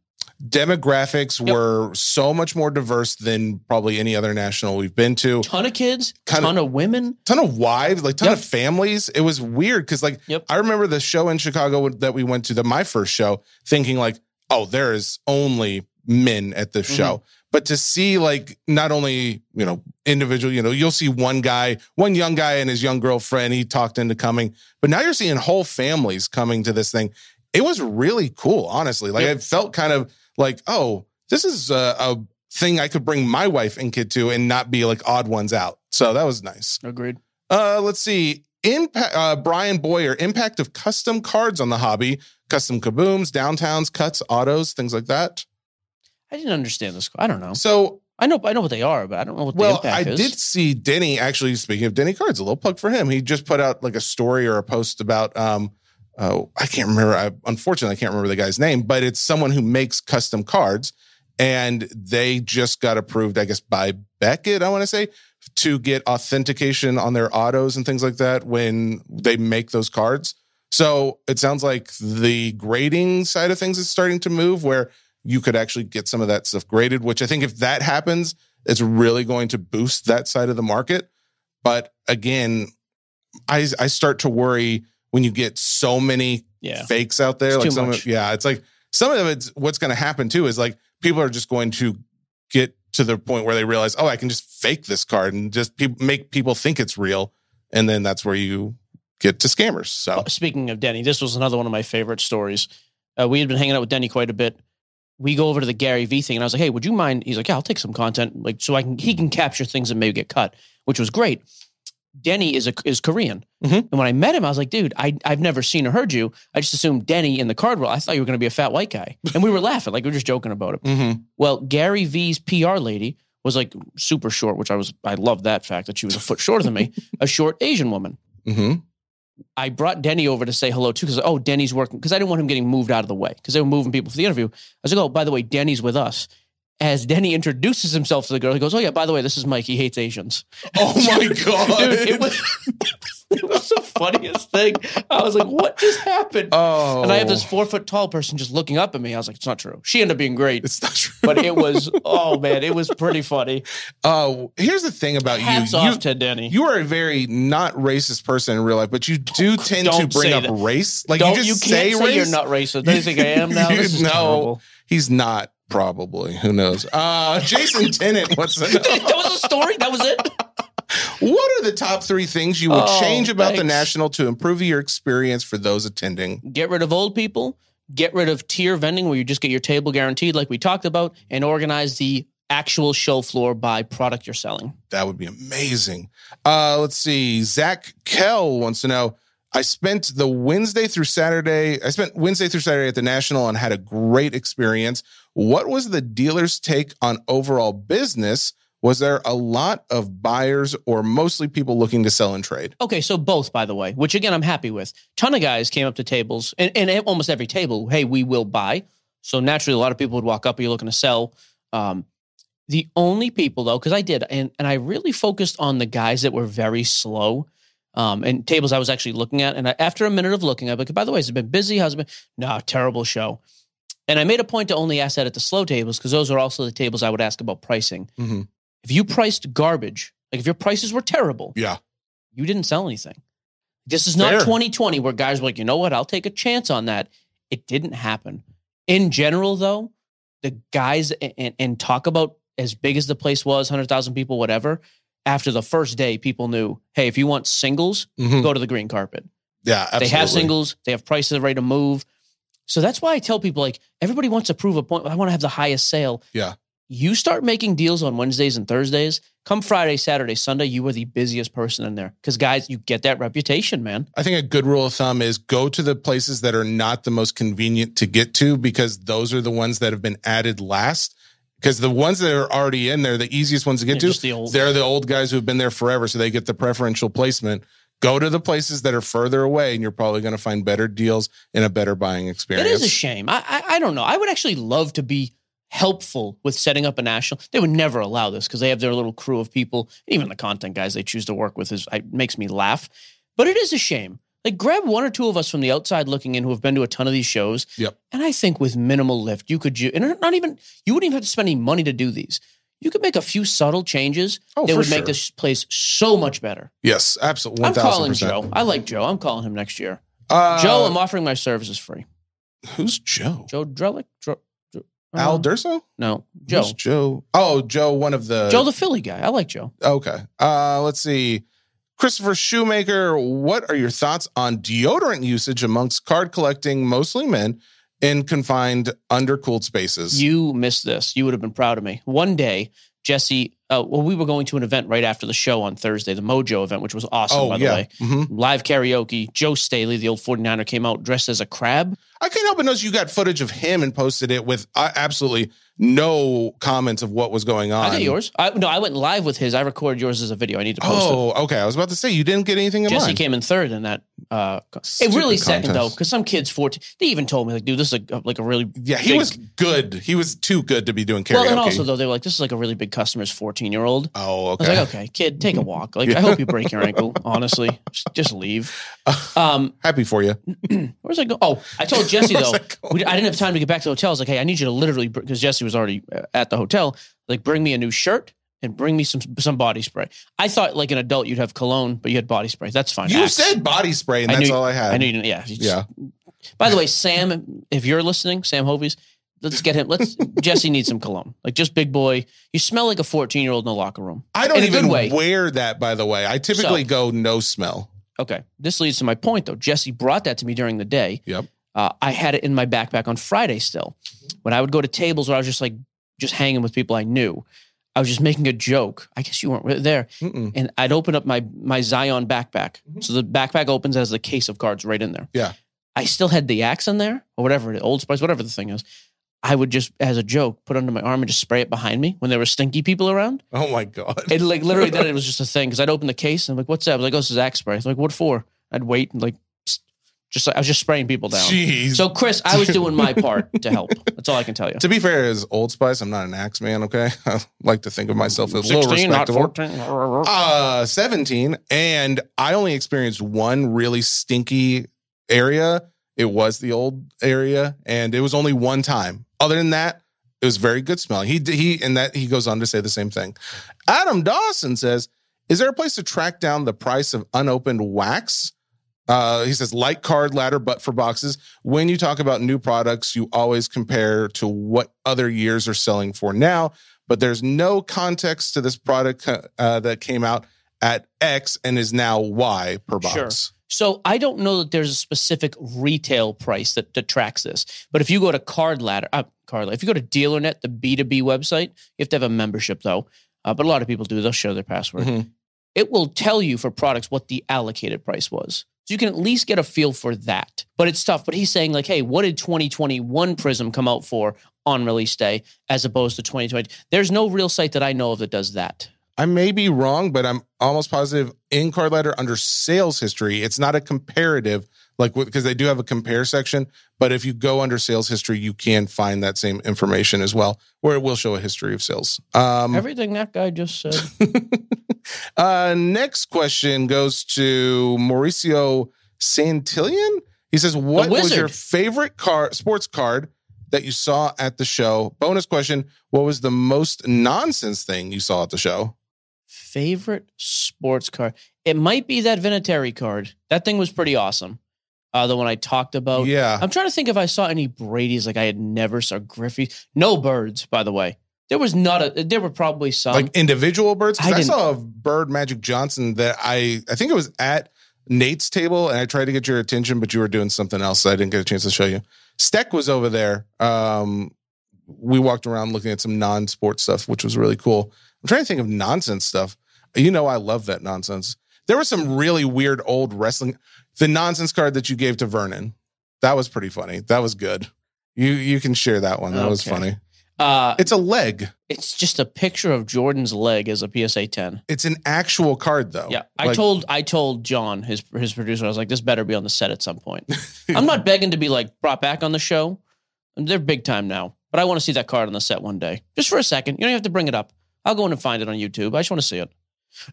E: Demographics
D: Yep.
E: were so much more diverse than probably any other national we've been to.
D: Ton of kids,
E: Kinda-
D: ton of women.
E: ton of wives, like ton
D: Yep.
E: of families. It was weird because like
D: Yep.
E: I remember the show in Chicago that we went to, the my first show, thinking like, oh, there is only men at this
D: Mhm.
E: show. But to see like not only you know individual, you know, you'll see one guy, one young guy and his young girlfriend. He talked into coming, but now you're seeing whole families coming to this thing. It was really cool, honestly. Like
D: Yep.
E: it felt kind of like, oh, this is a, a thing I could bring my wife and kid to, and not be like odd ones out. So that was nice.
D: Agreed.
E: Uh, let's see. Impact. Uh, Brian Boyer. Impact of custom cards on the hobby. Custom kabooms, downtowns, cuts, autos, things like that.
D: I didn't understand this. I don't know.
E: So
D: I know, I know what they are, but I don't know what the
E: Well,
D: impact
E: I
D: is.
E: did see Denny actually. Speaking of Denny cards, a little plug for him. He just put out like a story or a post about. um uh, I can't remember. I, unfortunately, I can't remember the guy's name, but it's someone who makes custom cards, and they just got approved, I guess, by Beckett. I want to say to get authentication on their autos and things like that when they make those cards. So it sounds like the grading side of things is starting to move where you could actually get some of that stuff graded, which I think if that happens, it's really going to boost that side of the market. But again, I I start to worry when you get so many
D: Yeah.
E: fakes out there.
D: It's
E: like some
D: much.
E: Of, yeah, it's like some of it's what's going to happen too is like people are just going to get to the point where they realize, oh, I can just fake this card and just pe- make people think it's real, and then that's where you get to scammers. So
D: Oh, Speaking of Denny, this was another one of my favorite stories. Uh, we had been hanging out with Denny quite a bit. We go over to the Gary Vee thing, and I was like, "Hey, would you mind?" He's like, "Yeah, I'll take some content, like so I can he can capture things that maybe get cut," which was great. Denny is a is Korean,
E: Mhm.
D: and when I met him, I was like, "Dude, I I've never seen or heard you. I just assumed Denny in the card world. I thought you were going to be a fat white guy," and we were laughing, like we were just joking about it.
E: Mhm.
D: Well, Gary Vee's PR lady was like super short, which I was I loved that fact that she was a foot shorter than me, a short Asian woman.
E: Mhm.
D: I brought Denny over to say hello too because oh Denny's working because I didn't want him getting moved out of the way because they were moving people for the interview. I was like oh by the way Denny's with us. As Denny introduces himself to the girl, he goes oh yeah by the way this is Mike he hates Asians.
E: oh my god,
D: Dude, it was it was the funniest thing. I was like what just happened?
E: oh,
D: And I have this four foot tall person just looking up at me. I was like it's not true. She ended up being great.
E: It's not true.
D: But it was oh man, it was pretty funny.
E: Uh, here's the thing about
D: Hats
E: you.
D: off
E: you,
D: to Denny.
E: you are a very not racist person in real life, but you do tend to
D: Don't
E: bring up
D: that.
E: race. Like
D: Don't
E: you
D: you
E: just
D: can't
E: say,
D: say,
E: race.
D: you're not racist. Do you think I am now? This is
E: no,
D: terrible.
E: he's not. Probably. Who knows? Uh, Jason Tennant wants to know.
D: that was a story. That was it.
E: What are the top three things you would
D: Oh,
E: change about the. National to improve your experience for those attending?
D: Get rid of old people. Get rid of tier vending where you just get your table guaranteed, like we talked about, and organize the actual show floor by product you're selling.
E: That would be amazing. Uh, let's see. Zach Kell wants to know. I spent the Wednesday through Saturday. I spent Wednesday through Saturday at the National and had a great experience. What was the dealer's take on overall business? Was there a lot of buyers or mostly people looking to sell and trade?
D: Okay, so both, by the way, which again I'm happy with. Ton of guys came up to tables, and, and almost every table, hey, we will buy. So naturally, a lot of people would walk up. Are you looking to sell? Um, the only people though, because I did, and and I really focused on the guys that were very slow. Um, and tables I was actually looking at, and I, after a minute of looking, I'm like, by the way, has it been busy? How's it been? No, terrible show. And I made a point to only ask that at the slow tables because those are also the tables I would ask about pricing.
E: Mhm.
D: If you priced garbage, like if your prices were terrible,
E: Yeah.
D: you didn't sell anything. This is not
E: Fair.
D: 2020 where guys were like, you know what, I'll take a chance on that. It didn't happen. In general, though, the guys and, and talk about as big as the place was, 100,000 people, whatever. After the first day, people knew, hey, if you want singles,
E: Mhm.
D: go to the green carpet.
E: Yeah. Absolutely.
D: They have singles, they have prices ready to move. So that's why I tell people like everybody wants to prove a point. I want to have the highest sale.
E: Yeah.
D: You start making deals on Wednesdays and Thursdays. Come Friday, Saturday, Sunday, you are the busiest person in there. Because guys, you get that reputation, man.
E: I think a good rule of thumb is go to the places that are not the most convenient to get to because those are the ones that have been added last. Because the ones that are already in there, the easiest ones to get
D: Yeah,
E: to,
D: the
E: they're the old guys who've been there forever, so they get the preferential placement. Go to the places that are further away, and you're probably going to find better deals and a better buying experience.
D: It is a shame. I, I I don't know. I would actually love to be helpful with setting up a national. They would never allow this because they have their little crew of people. Even the content guys they choose to work with is it makes me laugh. But it is a shame. Like grab one or two of us from the outside looking in who have been to a ton of these shows.
E: Yep.
D: And I think with minimal lift, you could ju- and not even you wouldn't even have to spend any money to do these. You could make a few subtle changes
E: Oh,
D: that would make this place so much better.
E: Yes, absolutely.
D: I'm
E: 1000%.
D: calling Joe. I like Joe. I'm calling him next year.
E: Uh,
D: Joe, I'm offering my services free.
E: who's Joe?
D: Joe Drellick? Dr- Dr-
E: Al Durso?
D: No, Joe.
E: Who's Joe. Oh, Joe, one of the
D: Joe the Philly guy. I like Joe.
E: Okay. Uh, let's see. Christopher Shoemaker, what are your thoughts on deodorant usage amongst card collecting, mostly men, in confined, undercooled spaces?
D: You missed this. You would have been proud of me. One day, Jesse. Uh, well, we were going to an event right after the show on Thursday, the Mojo event, which was awesome,
E: oh
D: by the
E: yeah.
D: way.
E: Mhm.
D: Live karaoke. Joe Staley, the old 49er, came out dressed as a crab.
E: I can't help but notice you got footage of him and posted it with uh, absolutely no comments of what was going on.
D: I got yours. I, no, I went live with his. I recorded yours as a video. I need to post it.
E: Oh, okay. I was about to say you didn't get anything in
D: Jesse
E: mind.
D: came in third in that. Uh, it really second though, because some kids 14. They even told me like, dude, this is a, like a really
E: Yeah, he
D: big-
E: was good. He was too good to be doing karaoke.
D: Well, and also though they were like, this is like a really big customer's 14 year old.
E: oh,
D: I was
E: okay.
D: like, okay, kid, take a walk. Like, I hope you break your ankle. Honestly, just, just leave. Um,
E: Happy for you.
D: where's I go? Oh, I told Jesse though.
E: going?
D: We, I didn't have time to get back to the hotel. I was like, hey, I need you to literally because Jesse was already uh, at the hotel. Like, bring me a new shirt and bring me some some body spray. I thought like an adult you'd have cologne, but you had body spray. That's fine.
E: You
D: Axe.
E: said body spray, and
D: I
E: that's
D: knew-
E: all I had.
D: I knew you didn't. Yeah. you just-
E: Yeah.
D: By the way, Sam, if you're listening, Sam Hovies, let's get him. Let's Jesse needs some cologne. Like just big boy. You smell like a 14 year old in the locker room.
E: I don't
D: in
E: even wear that, by the way. I typically
D: So-
E: go no smell.
D: Okay. This leads to my point though. Jesse brought that to me during the day.
E: Yep.
D: Uh, I had it in my backpack on Friday still. When I would go to tables where I was just like just hanging with people I knew, I was just making a joke. I guess you weren't really there.
E: Mm-mm.
D: And I'd open up my my Zion backpack. So the backpack opens as the case of cards right in there.
E: Yeah.
D: I still had the axe in there or whatever, it- Old Spice, whatever the thing is. I would just, as a joke, put it under my arm and just spray it behind me when there were stinky people around.
E: Oh my god.
D: It like literally then it was just a thing because I'd open the case and I'm like, what's that? I was like, oh, this is axe spray. I was like, what for? I'd wait and like, just like I was just spraying people down.
E: Jeez.
D: So Chris, I was doing my part to help. That's all I can tell you.
E: to be fair, as Old Spice, I'm not an axe man. Okay, I like to think of myself as a little
D: 16, not
E: respectable.
D: 14.
E: Uh, 17, and I only experienced one really stinky area. It was the old area, and it was only one time. Other than that, it was very good smelling. He he and that he goes on to say the same thing. Adam Dawson says, "Is there a place to track down the price of unopened wax?" Uh, he says, like Card Ladder, but for boxes. When you talk about new products, you always compare to what other years are selling for now, but there's no context to this product uh, that came out at X and is now Y per box.
D: Sure. So I don't know that there's a specific retail price that, that tracks this. But if you go to Card Ladder, uh, Card Ladder, if you go to DealerNet, the B2B website, you have to have a membership though. Uh, but a lot of people do. They'll show their password.
E: Mhm.
D: It will tell you for products what the allocated price was. So you can at least get a feel for that. But it's tough. But he's saying like, hey, what did 2021 Prizm come out for on release day as opposed to 2020? There's no real site that I know of that does that.
E: I may be wrong, but I'm almost positive in Card Ladder under sales history, it's not a comparative like because they do have a compare section. But if you go under sales history, you can find that same information as well, where it will show a history of sales. Um,
D: Everything that guy just said.
E: uh, next question goes to Mauricio Santillan. He says, "What was your favorite car sports card that you saw at the show?" Bonus question: What was the most nonsense thing you saw at the show?
D: favorite sports card. It might be that Vinatieri card. That thing was pretty awesome. Uh, the one I talked about.
E: yeah,
D: I'm trying to think if I saw any Brady's like I had never saw Griffey. No birds, by the way. There was not a. There were probably some.
E: like individual birds.
D: I
E: I, saw a bird Magic Johnson that I I think it was at Nate's table, and I tried to get your attention, but you were doing something else. So I didn't get a chance to show you. Steck was over there. Um, we walked around looking at some non-sports stuff, which was really cool. I'm trying to think of nonsense stuff. You know, I love that nonsense. There was some really weird old wrestling. The nonsense card that you gave to Vernon, that was pretty funny. That was good. You you can share that one. That was
D: Okay.
E: funny.
D: uh,
E: It's a leg.
D: it's just a picture of Jordan's leg as a PSA 10.
E: It's an actual card though.
D: Yeah, I
E: Like-
D: told I told John his his producer I was like this better be on the set at some point. I'm not begging to be like brought back on the show. They're big time now, but I want to see that card on the set one day, just for a second. You don't have to bring it up. I'll go in and find it on YouTube. I just want to see it.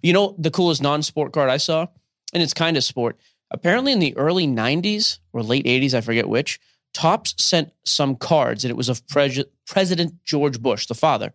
D: You know the coolest non-sport card I saw, and it's kind of sport. Apparently, in the early '90s or late '80s, I forget which. Topps sent some cards, and it was of Pres- President George Bush, the father.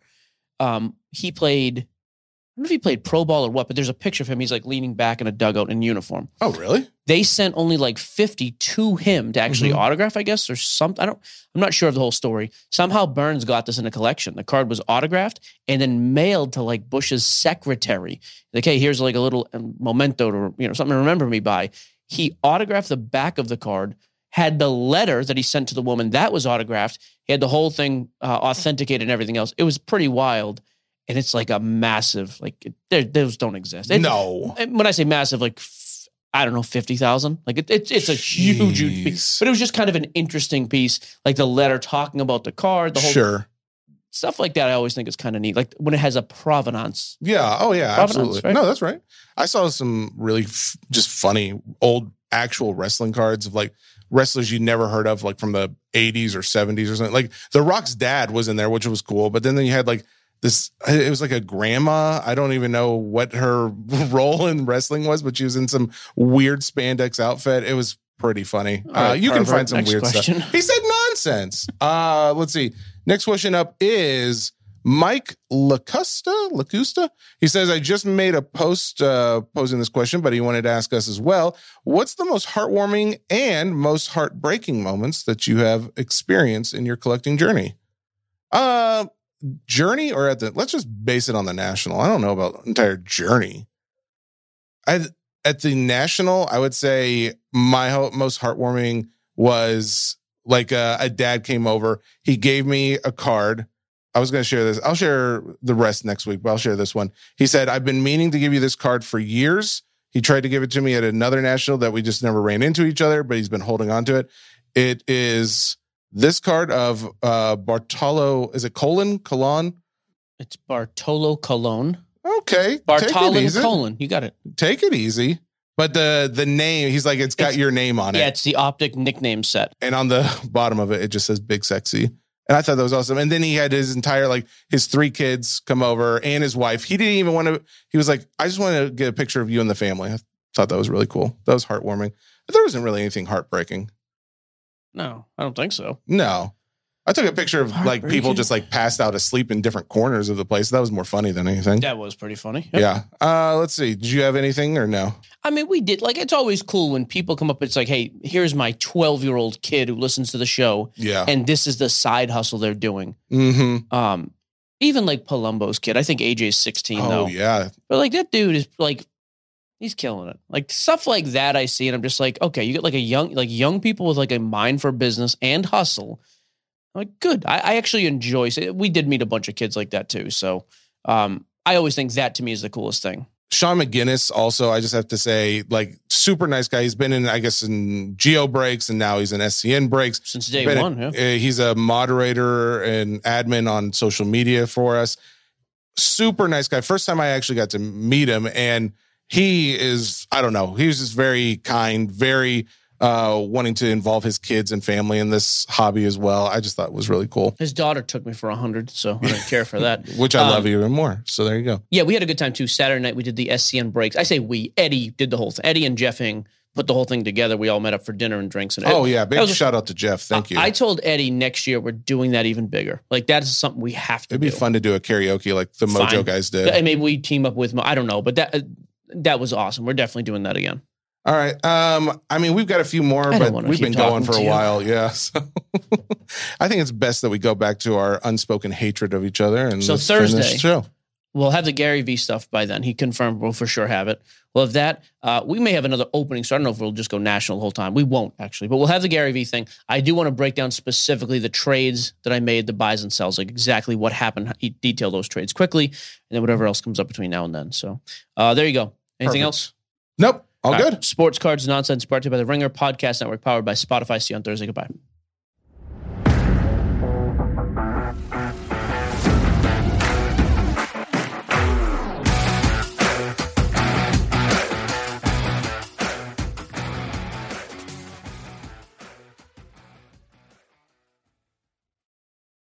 D: Um, he played. I don't know if he played pro ball or what, but there's a picture of him. He's like leaning back in a dugout in uniform
E: Oh, really?
D: they sent only like 50 to him to actually
E: Mhm.
D: autograph, I guess, or something. I don't, I'm not sure of the whole story. Somehow Burns got this in a collection. The card was autographed and then mailed to like Bush's secretary. Like, hey, here's like a little um, memento to, you know, something to remember me by. He autographed the back of the card, had the letter that he sent to the woman that was autographed. He had the whole thing uh, authenticated and everything else. It was pretty wild. and it's like a massive like it- those don't exist. It's-
E: no.
D: when I say massive, like I don't know, fifty thousand. Like it, it's it's a huge, huge piece. But it was just kind of an interesting piece, like the letter talking about the card, the whole
E: Sure.
D: Stuff like that. I always think is kind of neat, like when it has a provenance.
E: Yeah. Oh, yeah.
D: Provenance,
E: absolutely.
D: right?
E: No, that's right. I saw some really f- just funny old actual wrestling cards of like wrestlers you never heard of, like from the 80s or 70s or something. Like The Rock's dad was in there, which was cool. But then, then you had like this, it was like a grandma. I don't even know what her role in wrestling was, but she was in some weird spandex outfit. It was pretty funny.
D: All
E: Uh,
D: right,
E: you can find some weird
D: question.
E: stuff. He said nonsense. Uh, let's see. Next question up is Mike Lacusta. Lacusta. He says, "I just made a post uh, posing this question, but he wanted to ask us as well. What's the most heartwarming and most heartbreaking moments that you have experienced in your collecting journey? Uh, journey or at the? Let's just base it on the national. I don't know about entire journey. I at the national, I would say my most heartwarming was like uh, a dad came over. He gave me a card. I was going to share this. I'll share the rest next week, but I'll share this one. He said, I've been meaning to give you this card for years. He tried to give it to me at another national that we just never ran into each other, but he's been holding on to it. It is this card of uh Bartolo. Is it Colon? Colon?
D: It's Bartolo Colon.
E: Okay. take it
D: Bartolin
E: easy.
D: Colon. You got it.
E: Take it easy. But the the name, he's like, it's got
D: It's-
E: your name on
D: Yeah,
E: it.
D: Yeah, it's the optic nickname set.
E: and on the bottom of it, it just says big sexy. And I thought that was awesome. And then he had his entire like his three kids come over and his wife. He didn't even want to. He was like, I just want to get a picture of you and the family. I thought that was really cool. That was heartwarming. But there wasn't really anything heartbreaking.
D: No, I don't think so.
E: No, I took a picture of like people just like passed out asleep in different corners of the place. That was more funny than anything.
D: That was pretty funny. Yep.
E: Yeah. Uh, let's see. Did you have anything or no?
D: I mean, we did like it's always cool when people come up. It's like, hey, here's my 12 year old kid who listens to the show,
E: Yeah.
D: and this is the side hustle they're doing.
E: Mm-hmm.
D: Um, even like Palumbo's kid. I think AJ's 16
E: Oh
D: though.
E: yeah.
D: But like that dude is like he's killing it. Like stuff like that I see and I'm just like, okay, you get like a young like young people with like a mind for business and hustle. I'm like, good. I, I actually enjoy we did meet a bunch of kids like that too. So um I always think that to me is the coolest thing.
E: Sean McGinnis also, I just have to say, like super nice guy. He's been in, I guess, in Gio breaks and now he's in SCN breaks.
D: Since day one, yeah.
E: uh, he's a moderator and admin on social media for us. Super nice guy. First time I actually got to meet him, and he is, I don't know, he was just very kind, very uh wanting to involve his kids and family in this hobby as well. I just thought it was really cool,
D: His daughter took me for a hundred, so I don't care for that.
E: which I
D: Um,
E: love even more. So there you go.
D: Yeah, we had a good time too. Saturday night we did the SCN breaks. I say we. Eddie did the whole thing. Eddie and Jeffing put the whole thing together. We all met up for dinner and drinks. And
E: Oh yeah, big
D: was
E: shout out to Jeff. Thank you.
D: I, I told Eddie next year we're doing that even bigger. Like that is something we have to
E: It'd be
D: do.
E: fun to do a karaoke like the Mojo guys did.
D: And maybe we team up with Mo- I don't know, but that uh, that was awesome. We're definitely doing that again.
E: All right. Um, I mean, we've got a few more, but we've been going for a while. Yeah. So I think it's best that we go back to our unspoken hatred of each other and
D: So Thursday.
E: show.
D: We'll have the Gary Vee stuff by then. He confirmed we'll for sure have it. We'll have that. Uh, we may have another opening, so I don't know if we'll just go national the whole time. We won't actually, but we'll have the Gary Vee thing. I do want to break down specifically the trades that I made, the buys and sells, like exactly what happened. He detail those trades quickly, and then whatever else comes up between now and then. So uh, there you go. Anything
E: Perfect.
D: else?
E: Nope. All
D: All
E: good.
D: right. Sports cards nonsense brought to you by the Ringer Podcast Network, powered by Spotify. See you on Thursday. Goodbye.